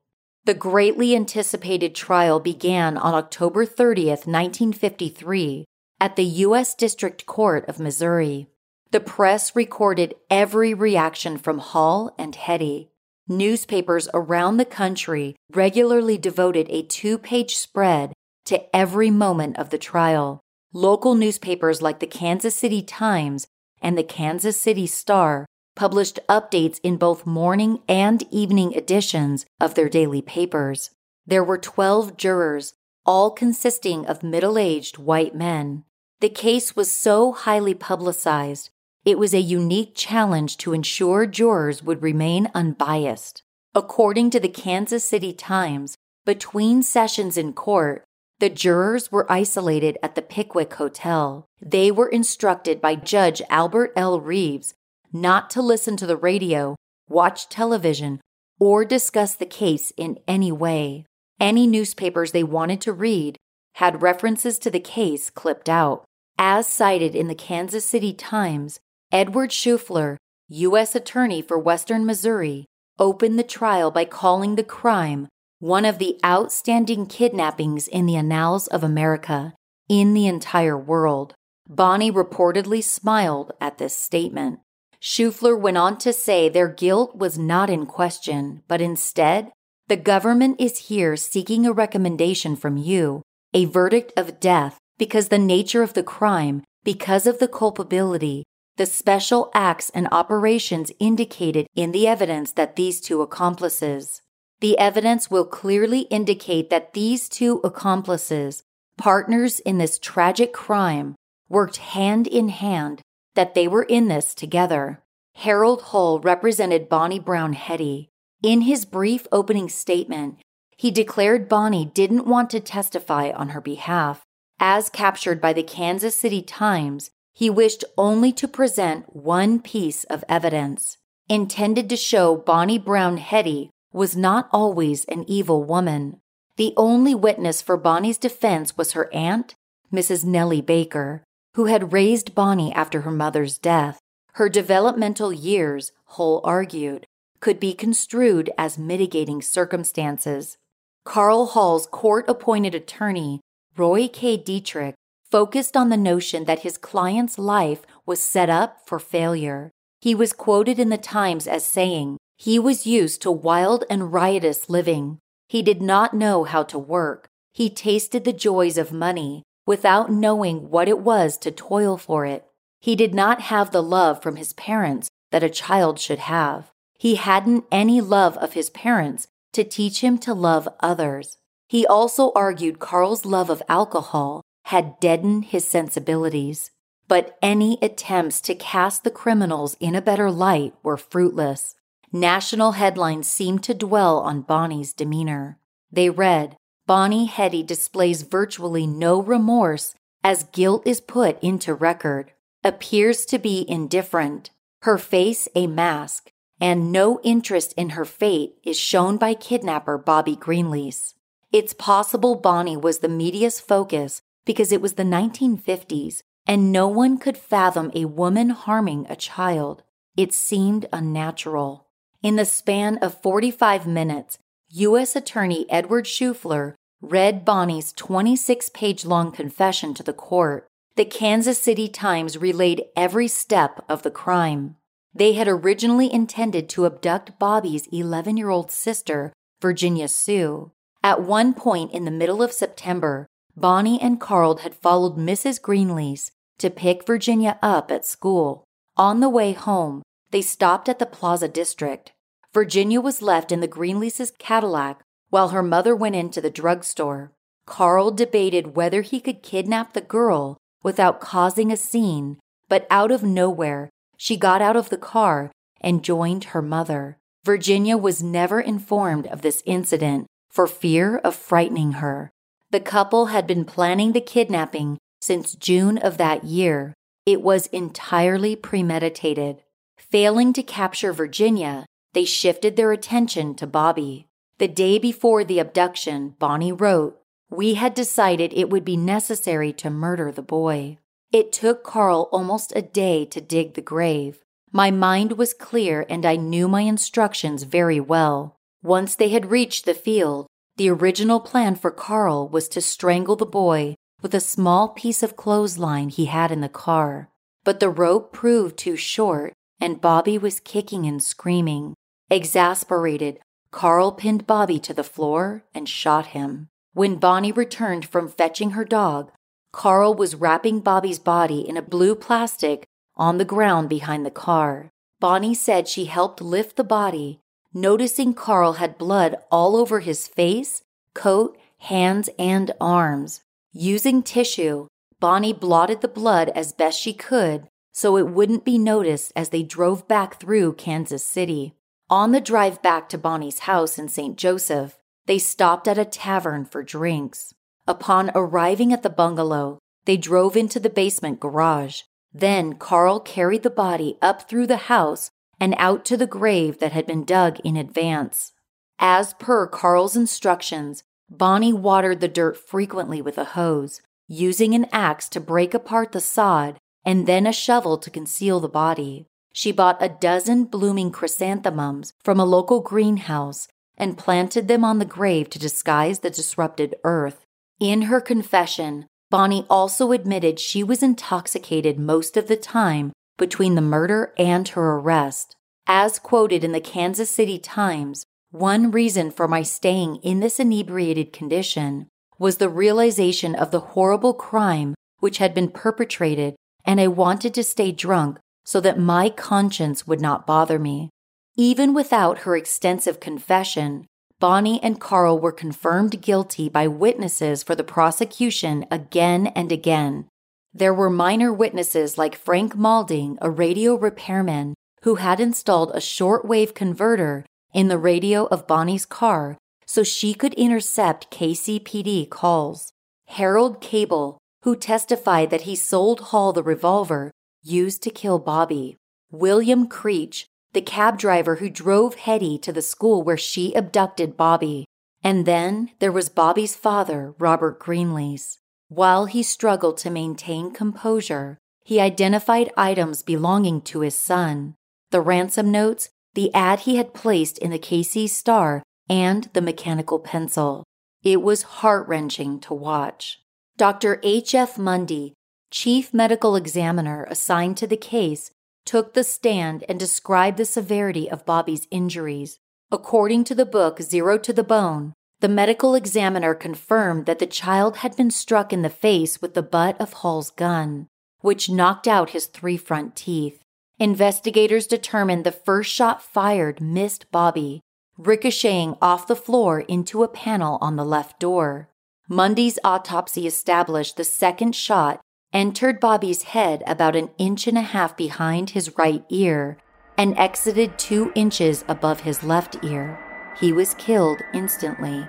The greatly anticipated trial began on October 30th, 1953, at the U.S. District Court of Missouri. The press recorded every reaction from Hall and Heady. Newspapers around the country regularly devoted a two page spread to every moment of the trial. Local newspapers like the Kansas City Times and the Kansas City Star published updates in both morning and evening editions of their daily papers. There were 12 jurors, all consisting of middle aged white men. The case was so highly publicized, it was a unique challenge to ensure jurors would remain unbiased. According to the Kansas City Times, between sessions in court, the jurors were isolated at the Pickwick Hotel. They were instructed by Judge Albert L. Reeves not to listen to the radio, watch television, or discuss the case in any way. Any newspapers they wanted to read had references to the case clipped out. As cited in the Kansas City Times, Edward Scheufler, U.S. Attorney for Western Missouri, opened the trial by calling the crime one of the outstanding kidnappings in the annals of America, in the entire world. Bonnie reportedly smiled at this statement. Scheufler went on to say their guilt was not in question, but instead, the government is here seeking a recommendation from you, a verdict of death, because the nature of the crime, because of the culpability, the special acts and operations indicated in the evidence that these two accomplices. The evidence will clearly indicate that these two accomplices, partners in this tragic crime, worked hand in hand, that they were in this together. Harold Hull represented Bonnie Brown Heady. In his brief opening statement, he declared Bonnie didn't want to testify on her behalf. As captured by the Kansas City Times, he wished only to present one piece of evidence, intended to show Bonnie Brown Heady was not always an evil woman. The only witness for Bonnie's defense was her aunt, Mrs. Nellie Baker, who had raised Bonnie after her mother's death. Her developmental years, Hull argued, could be construed as mitigating circumstances. Carl Hall's court appointed attorney, Roy K. Dietrich, focused on the notion that his client's life was set up for failure. He was quoted in the Times as saying, he was used to wild and riotous living. He did not know how to work. He tasted the joys of money without knowing what it was to toil for it. He did not have the love from his parents that a child should have. He hadn't any love of his parents to teach him to love others. He also argued Carl's love of alcohol had deadened his sensibilities. But any attempts to cast the criminals in a better light were fruitless. National headlines seemed to dwell on Bonnie's demeanor. They read, Bonnie Heady displays virtually no remorse as guilt is put into record, appears to be indifferent, her face a mask, and no interest in her fate is shown by kidnapper Bobby Greenlease. It's possible Bonnie was the media's focus because it was the 1950s and no one could fathom a woman harming a child. It seemed unnatural. In the span of 45 minutes, U.S. Attorney Edward Scheufler read Bonnie's 26 page long confession to the court. The Kansas City Times relayed every step of the crime. They had originally intended to abduct Bobby's 11 year old sister, Virginia Sue. At one point in the middle of September, Bonnie and Carl had followed Mrs. Greenlease to pick Virginia up at school. On the way home, they stopped at the Plaza District. Virginia was left in the Greenlease's Cadillac while her mother went into the drugstore. Carl debated whether he could kidnap the girl without causing a scene, but out of nowhere, she got out of the car and joined her mother. Virginia was never informed of this incident for fear of frightening her. The couple had been planning the kidnapping since June of that year. It was entirely premeditated. Failing to capture Virginia, they shifted their attention to Bobby. The day before the abduction, Bonnie wrote, We had decided it would be necessary to murder the boy. It took Carl almost a day to dig the grave. My mind was clear and I knew my instructions very well. Once they had reached the field, the original plan for Carl was to strangle the boy with a small piece of clothesline he had in the car. But the rope proved too short and Bobby was kicking and screaming. Exasperated, Carl pinned Bobby to the floor and shot him. When Bonnie returned from fetching her dog, Carl was wrapping Bobby's body in a blue plastic on the ground behind the car. Bonnie said she helped lift the body, noticing Carl had blood all over his face, coat, hands, and arms. Using tissue, Bonnie blotted the blood as best she could so it wouldn't be noticed as they drove back through Kansas City. On the drive back to Bonnie's house in St. Joseph, they stopped at a tavern for drinks. Upon arriving at the bungalow, they drove into the basement garage. Then Carl carried the body up through the house and out to the grave that had been dug in advance. As per Carl's instructions, Bonnie watered the dirt frequently with a hose, using an axe to break apart the sod and then a shovel to conceal the body. She bought a dozen blooming chrysanthemums from a local greenhouse and planted them on the grave to disguise the disrupted earth. In her confession, Bonnie also admitted she was intoxicated most of the time between the murder and her arrest. As quoted in the Kansas City Times, one reason for my staying in this inebriated condition was the realization of the horrible crime which had been perpetrated and I wanted to stay drunk so that my conscience would not bother me. Even without her extensive confession, Bonnie and Carl were confirmed guilty by witnesses for the prosecution again and again. There were minor witnesses like Frank Malding, a radio repairman who had installed a shortwave converter in the radio of Bonnie's car so she could intercept KCPD calls. Harold Cable, who testified that he sold Hall the revolver used to kill Bobby. William Creech, the cab driver who drove Heady to the school where she abducted Bobby. And then there was Bobby's father, Robert Greenlease. While he struggled to maintain composure, he identified items belonging to his son the ransom notes, the ad he had placed in the KC Star, and the mechanical pencil. It was heart wrenching to watch. Dr. H.F. Mundy, chief medical examiner assigned to the case, took the stand and described the severity of Bobby's injuries. According to the book Zero to the Bone, the medical examiner confirmed that the child had been struck in the face with the butt of Hall's gun, which knocked out his three front teeth. Investigators determined the first shot fired missed Bobby, ricocheting off the floor into a panel on the left door. Mundy's autopsy established the second shot entered Bobby's head about an inch and a half behind his right ear and exited two inches above his left ear. He was killed instantly.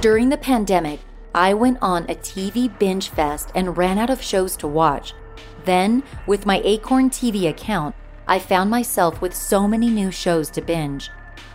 During the pandemic, I went on a TV binge fest and ran out of shows to watch. Then, with my Acorn TV account, I found myself with so many new shows to binge.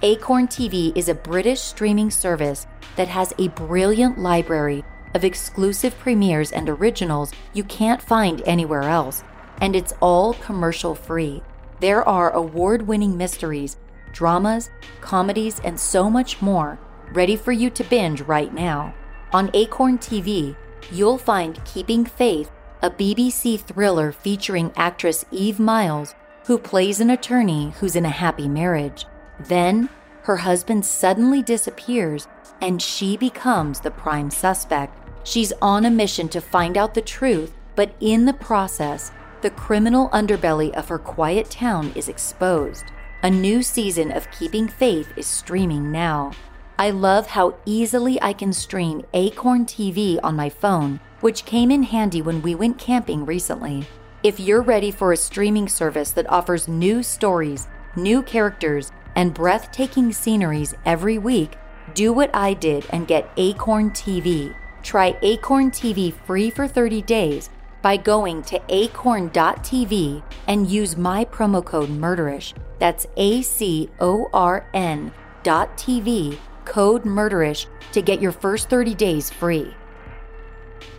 Acorn TV is a British streaming service that has a brilliant library of exclusive premieres and originals you can't find anywhere else, and it's all commercial free. There are award winning mysteries, dramas, comedies, and so much more ready for you to binge right now. On Acorn TV, you'll find Keeping Faith, a BBC thriller featuring actress Eve Miles, who plays an attorney who's in a happy marriage. Then, her husband suddenly disappears and she becomes the prime suspect. She's on a mission to find out the truth, but in the process, the criminal underbelly of her quiet town is exposed. A new season of Keeping Faith is streaming now. I love how easily I can stream Acorn TV on my phone, which came in handy when we went camping recently. If you're ready for a streaming service that offers new stories, new characters, and breathtaking sceneries every week, do what I did and get Acorn TV. Try Acorn TV free for 30 days by going to acorn.tv and use my promo code MURDERISH. That's A C O R N dot TV, code MURDERISH to get your first 30 days free.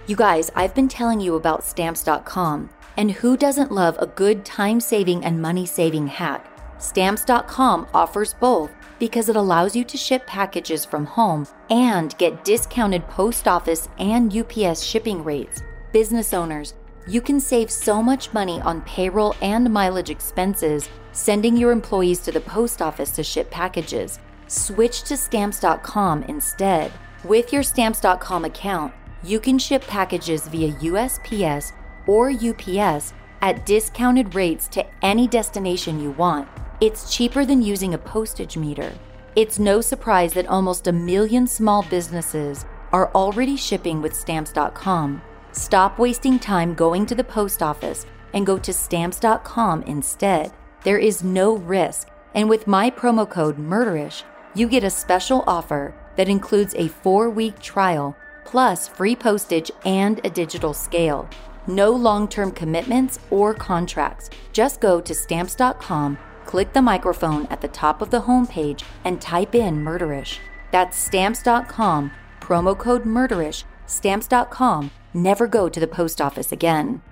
You guys, I've been telling you about stamps.com. And who doesn't love a good time saving and money saving hack? Stamps.com offers both because it allows you to ship packages from home and get discounted post office and UPS shipping rates. Business owners, you can save so much money on payroll and mileage expenses sending your employees to the post office to ship packages. Switch to stamps.com instead. With your stamps.com account, you can ship packages via USPS or UPS at discounted rates to any destination you want. It's cheaper than using a postage meter. It's no surprise that almost a million small businesses are already shipping with stamps.com. Stop wasting time going to the post office and go to stamps.com instead. There is no risk, and with my promo code MURDERISH, you get a special offer that includes a four week trial plus free postage and a digital scale. No long term commitments or contracts. Just go to stamps.com, click the microphone at the top of the homepage, and type in murderish. That's stamps.com, promo code murderish, stamps.com. Never go to the post office again.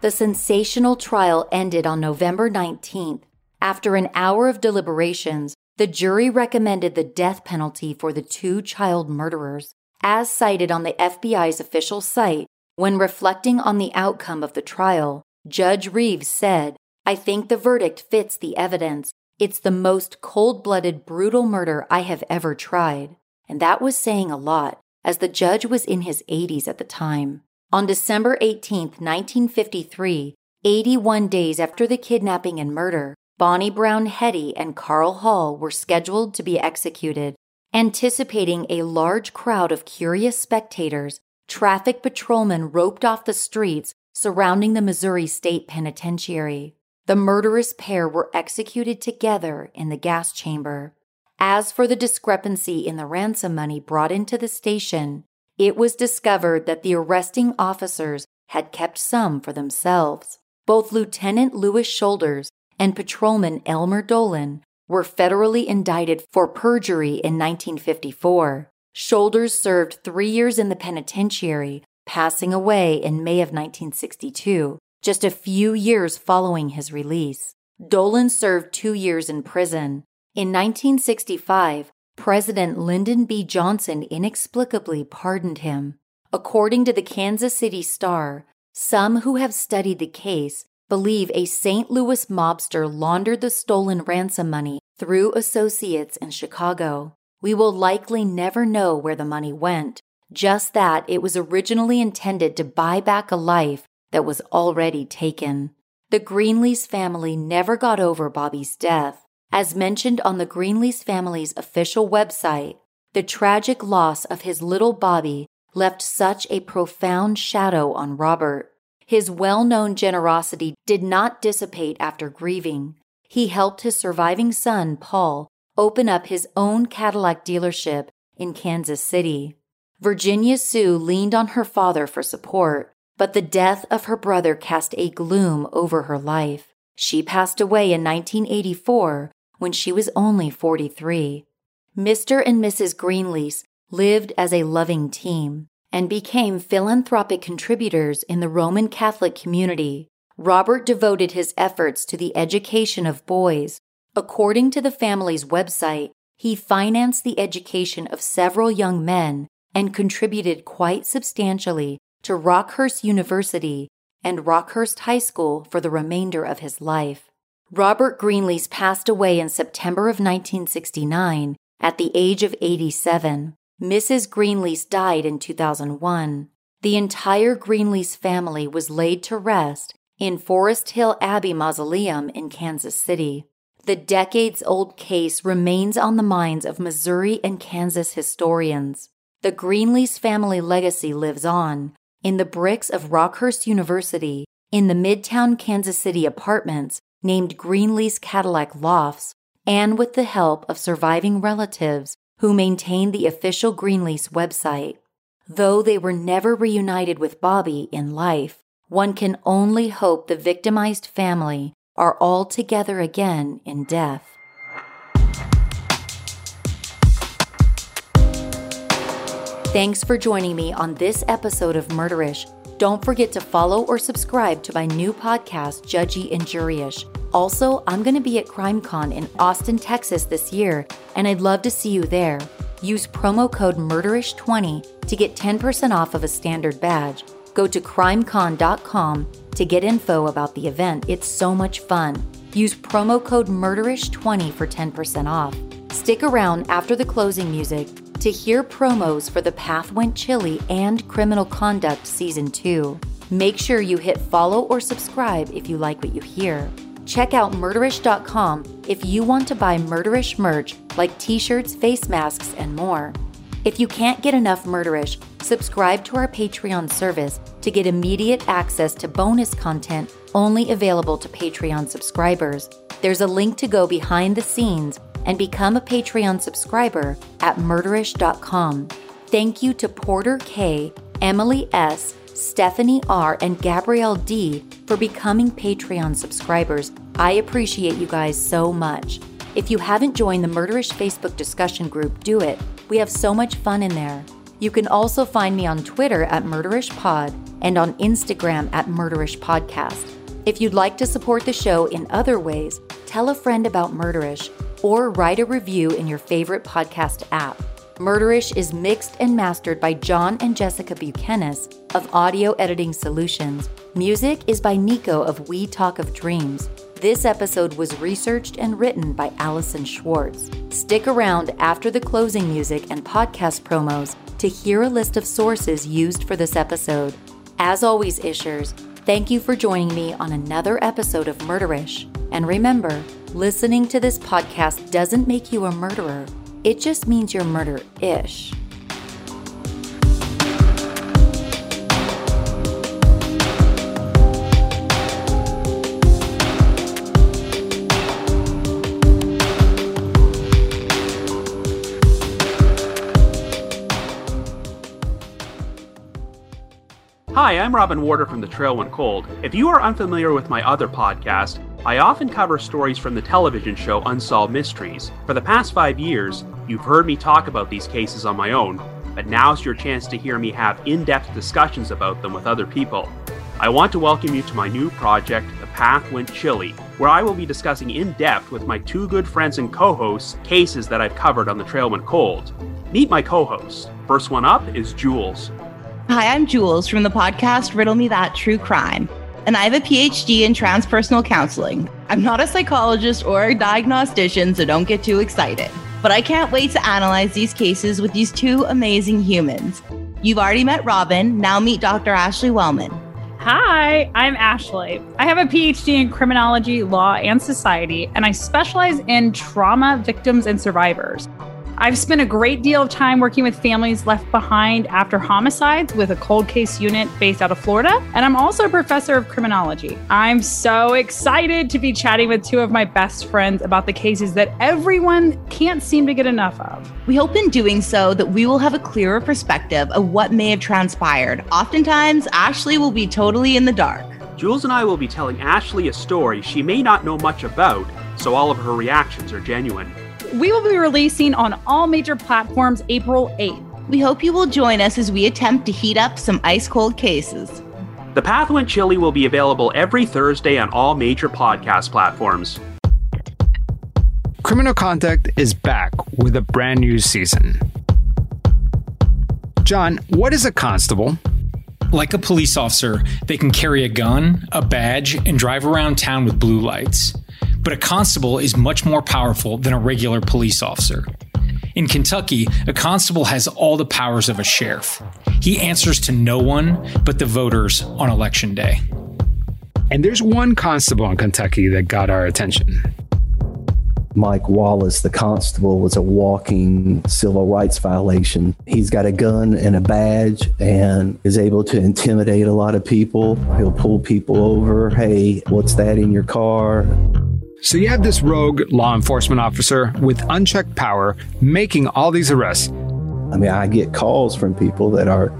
The sensational trial ended on November 19th. After an hour of deliberations, the jury recommended the death penalty for the two child murderers. As cited on the FBI's official site, when reflecting on the outcome of the trial, Judge Reeves said, I think the verdict fits the evidence. It's the most cold blooded, brutal murder I have ever tried. And that was saying a lot, as the judge was in his 80s at the time. On December 18, 1953, 81 days after the kidnapping and murder, Bonnie Brown Heady and Carl Hall were scheduled to be executed. Anticipating a large crowd of curious spectators, traffic patrolmen roped off the streets surrounding the Missouri State Penitentiary. The murderous pair were executed together in the gas chamber. As for the discrepancy in the ransom money brought into the station, it was discovered that the arresting officers had kept some for themselves. Both Lieutenant Louis Shoulders and Patrolman Elmer Dolan were federally indicted for perjury in 1954. Shoulders served three years in the penitentiary, passing away in May of 1962, just a few years following his release. Dolan served two years in prison. In 1965, President Lyndon B. Johnson inexplicably pardoned him. According to the Kansas City Star, some who have studied the case believe a St. Louis mobster laundered the stolen ransom money through associates in Chicago. We will likely never know where the money went, just that it was originally intended to buy back a life that was already taken. The Greenlease family never got over Bobby's death. As mentioned on the Greenlease family's official website, the tragic loss of his little Bobby left such a profound shadow on Robert. His well known generosity did not dissipate after grieving. He helped his surviving son, Paul, open up his own Cadillac dealership in Kansas City. Virginia Sue leaned on her father for support, but the death of her brother cast a gloom over her life. She passed away in 1984 when she was only 43. Mr. and Mrs. Greenlease lived as a loving team and became philanthropic contributors in the Roman Catholic community. Robert devoted his efforts to the education of boys. According to the family's website, he financed the education of several young men and contributed quite substantially to Rockhurst University and Rockhurst High School for the remainder of his life. Robert Greenlease passed away in September of 1969 at the age of 87. Mrs. Greenlease died in 2001. The entire Greenlease family was laid to rest in Forest Hill Abbey Mausoleum in Kansas City. The decades old case remains on the minds of Missouri and Kansas historians. The Greenlease family legacy lives on in the bricks of Rockhurst University, in the Midtown Kansas City apartments named Greenlease Cadillac Lofts, and with the help of surviving relatives who maintain the official Greenlease website. Though they were never reunited with Bobby in life, one can only hope the victimized family are all together again in death. Thanks for joining me on this episode of Murderish. Don't forget to follow or subscribe to my new podcast, Judgy and Juryish. Also, I'm going to be at CrimeCon in Austin, Texas this year, and I'd love to see you there. Use promo code MURDERISH20 to get 10% off of a standard badge. Go to crimecon.com to get info about the event. It's so much fun. Use promo code MURDERISH20 for 10% off. Stick around after the closing music to hear promos for The Path Went Chilly and Criminal Conduct Season 2. Make sure you hit follow or subscribe if you like what you hear. Check out murderish.com if you want to buy murderish merch like t shirts, face masks, and more. If you can't get enough Murderish, subscribe to our Patreon service to get immediate access to bonus content only available to Patreon subscribers. There's a link to go behind the scenes and become a Patreon subscriber at murderish.com. Thank you to Porter K, Emily S, Stephanie R, and Gabrielle D for becoming Patreon subscribers. I appreciate you guys so much. If you haven't joined the Murderish Facebook discussion group, do it. We have so much fun in there. You can also find me on Twitter at MurderishPod and on Instagram at MurderishPodcast. If you'd like to support the show in other ways, tell a friend about Murderish or write a review in your favorite podcast app. Murderish is mixed and mastered by John and Jessica Buchanan of Audio Editing Solutions. Music is by Nico of We Talk of Dreams. This episode was researched and written by Allison Schwartz. Stick around after the closing music and podcast promos to hear a list of sources used for this episode. As always, Ishers, Thank you for joining me on another episode of Murderish. And remember, listening to this podcast doesn't make you a murderer, it just means you're murder ish. Hi, I'm Robin Warder from The Trail Went Cold. If you are unfamiliar with my other podcast, I often cover stories from the television show Unsolved Mysteries. For the past five years, you've heard me talk about these cases on my own, but now's your chance to hear me have in depth discussions about them with other people. I want to welcome you to my new project, The Path Went Chilly, where I will be discussing in depth with my two good friends and co hosts cases that I've covered on The Trail Went Cold. Meet my co hosts. First one up is Jules. Hi, I'm Jules from the podcast Riddle Me That True Crime, and I have a PhD in transpersonal counseling. I'm not a psychologist or a diagnostician, so don't get too excited. But I can't wait to analyze these cases with these two amazing humans. You've already met Robin, now meet Dr. Ashley Wellman. Hi, I'm Ashley. I have a PhD in criminology, law, and society, and I specialize in trauma victims and survivors. I've spent a great deal of time working with families left behind after homicides with a cold case unit based out of Florida, and I'm also a professor of criminology. I'm so excited to be chatting with two of my best friends about the cases that everyone can't seem to get enough of. We hope in doing so that we will have a clearer perspective of what may have transpired. Oftentimes, Ashley will be totally in the dark. Jules and I will be telling Ashley a story she may not know much about, so all of her reactions are genuine. We will be releasing on all major platforms April 8th. We hope you will join us as we attempt to heat up some ice cold cases. The Path Went Chilly will be available every Thursday on all major podcast platforms. Criminal Conduct is back with a brand new season. John, what is a constable? Like a police officer, they can carry a gun, a badge, and drive around town with blue lights. But a constable is much more powerful than a regular police officer. In Kentucky, a constable has all the powers of a sheriff. He answers to no one but the voters on election day. And there's one constable in Kentucky that got our attention. Mike Wallace, the constable, was a walking civil rights violation. He's got a gun and a badge and is able to intimidate a lot of people. He'll pull people over. Hey, what's that in your car? So you have this rogue law enforcement officer with unchecked power making all these arrests. I mean, I get calls from people that are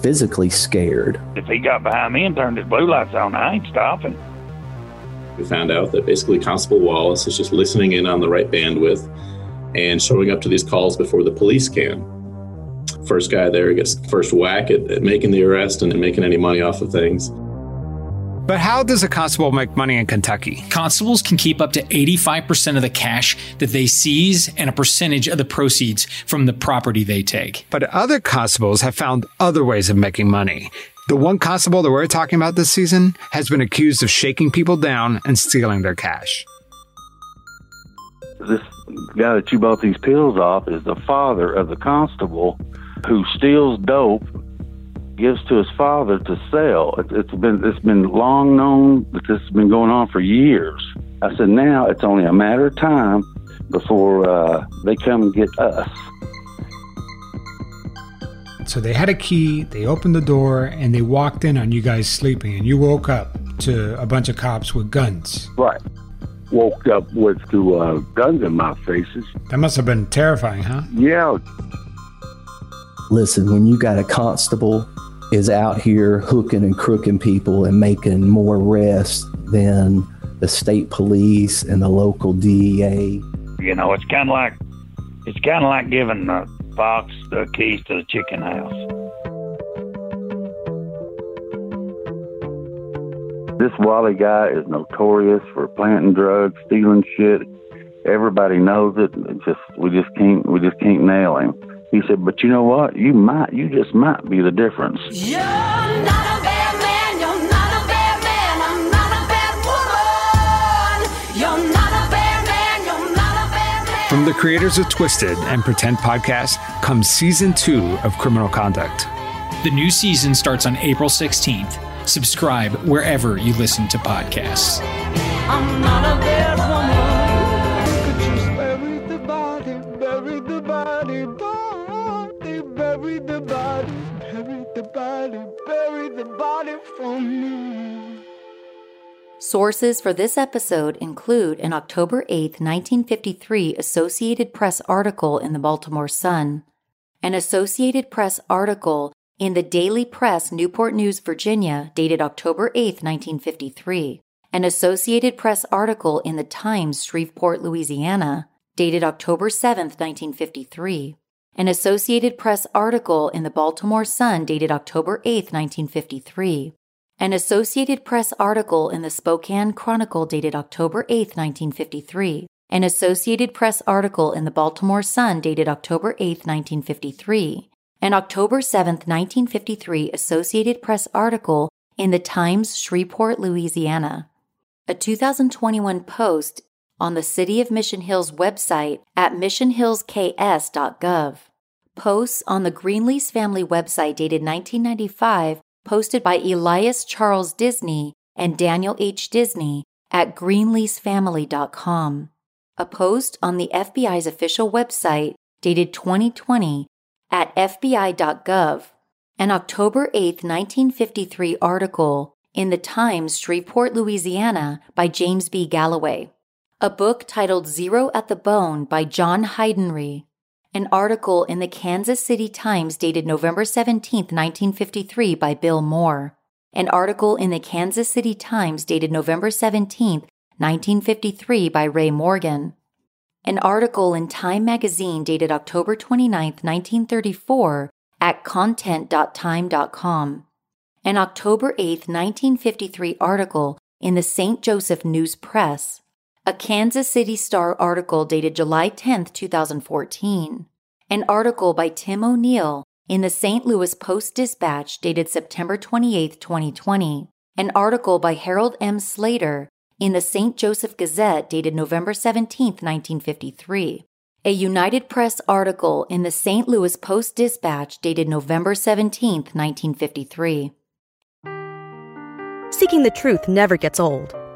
physically scared. If he got behind me and turned his blue lights on, I ain't stopping. We found out that basically Constable Wallace is just listening in on the right bandwidth and showing up to these calls before the police can. First guy there gets first whack at, at making the arrest and making any money off of things. But how does a constable make money in Kentucky? Constables can keep up to 85% of the cash that they seize and a percentage of the proceeds from the property they take. But other constables have found other ways of making money. The one constable that we're talking about this season has been accused of shaking people down and stealing their cash. This guy that you bought these pills off is the father of the constable who steals dope gives to his father to sell. It, it's been it's been long known that this has been going on for years. I said now it's only a matter of time before uh, they come and get us. So they had a key, they opened the door, and they walked in on you guys sleeping, and you woke up to a bunch of cops with guns. Right. Woke up with two uh, guns in my faces. That must have been terrifying, huh? Yeah. Listen, when you got a constable is out here hooking and crooking people and making more arrests than the state police and the local DEA. You know, it's kind of like it's kind of like giving the fox the keys to the chicken house. This Wally guy is notorious for planting drugs, stealing shit. Everybody knows it. It's just we just can't we just can't nail him. He said, "But you know what? You might, you just might be the difference." You're not a bad man. You're not a bad man. I'm not a bad woman. You're not a bad man. You're not a bad man. From the creators of Twisted and Pretend podcast comes season two of Criminal Conduct. The new season starts on April 16th. Subscribe wherever you listen to podcasts. Body, bury the body for me. Sources for this episode include an October 8, 1953 Associated Press article in the Baltimore Sun, an Associated Press article in the Daily Press, Newport News, Virginia, dated October 8, 1953, an Associated Press article in the Times, Shreveport, Louisiana, dated October 7, 1953, an Associated Press article in the Baltimore Sun, dated October 8, 1953, an Associated Press article in the Spokane Chronicle dated October 8, 1953, an Associated Press article in the Baltimore Sun dated October 8, 1953, an October 7, 1953 Associated Press article in the Times, Shreveport, Louisiana, a 2021 post on the City of Mission Hills website at missionhillsks.gov, posts on the Greenlease family website dated 1995 posted by Elias Charles Disney and Daniel H. Disney at greenleasefamily.com. A post on the FBI's official website dated 2020 at fbi.gov. An October 8, 1953 article in the Times, Shreveport, Louisiana by James B. Galloway. A book titled Zero at the Bone by John Heidenry an article in the Kansas City Times dated November 17, 1953 by Bill Moore, an article in the Kansas City Times dated November 17, 1953 by Ray Morgan, an article in Time magazine dated October 29, 1934 at content.time.com, an October 8, 1953 article in the St. Joseph News Press, a Kansas City Star article dated July 10, 2014, an article by Tim O'Neill in the St. Louis Post Dispatch dated September 28, 2020, an article by Harold M. Slater in the St. Joseph Gazette dated November 17, 1953, a United Press article in the St. Louis Post Dispatch dated November 17, 1953. Seeking the truth never gets old.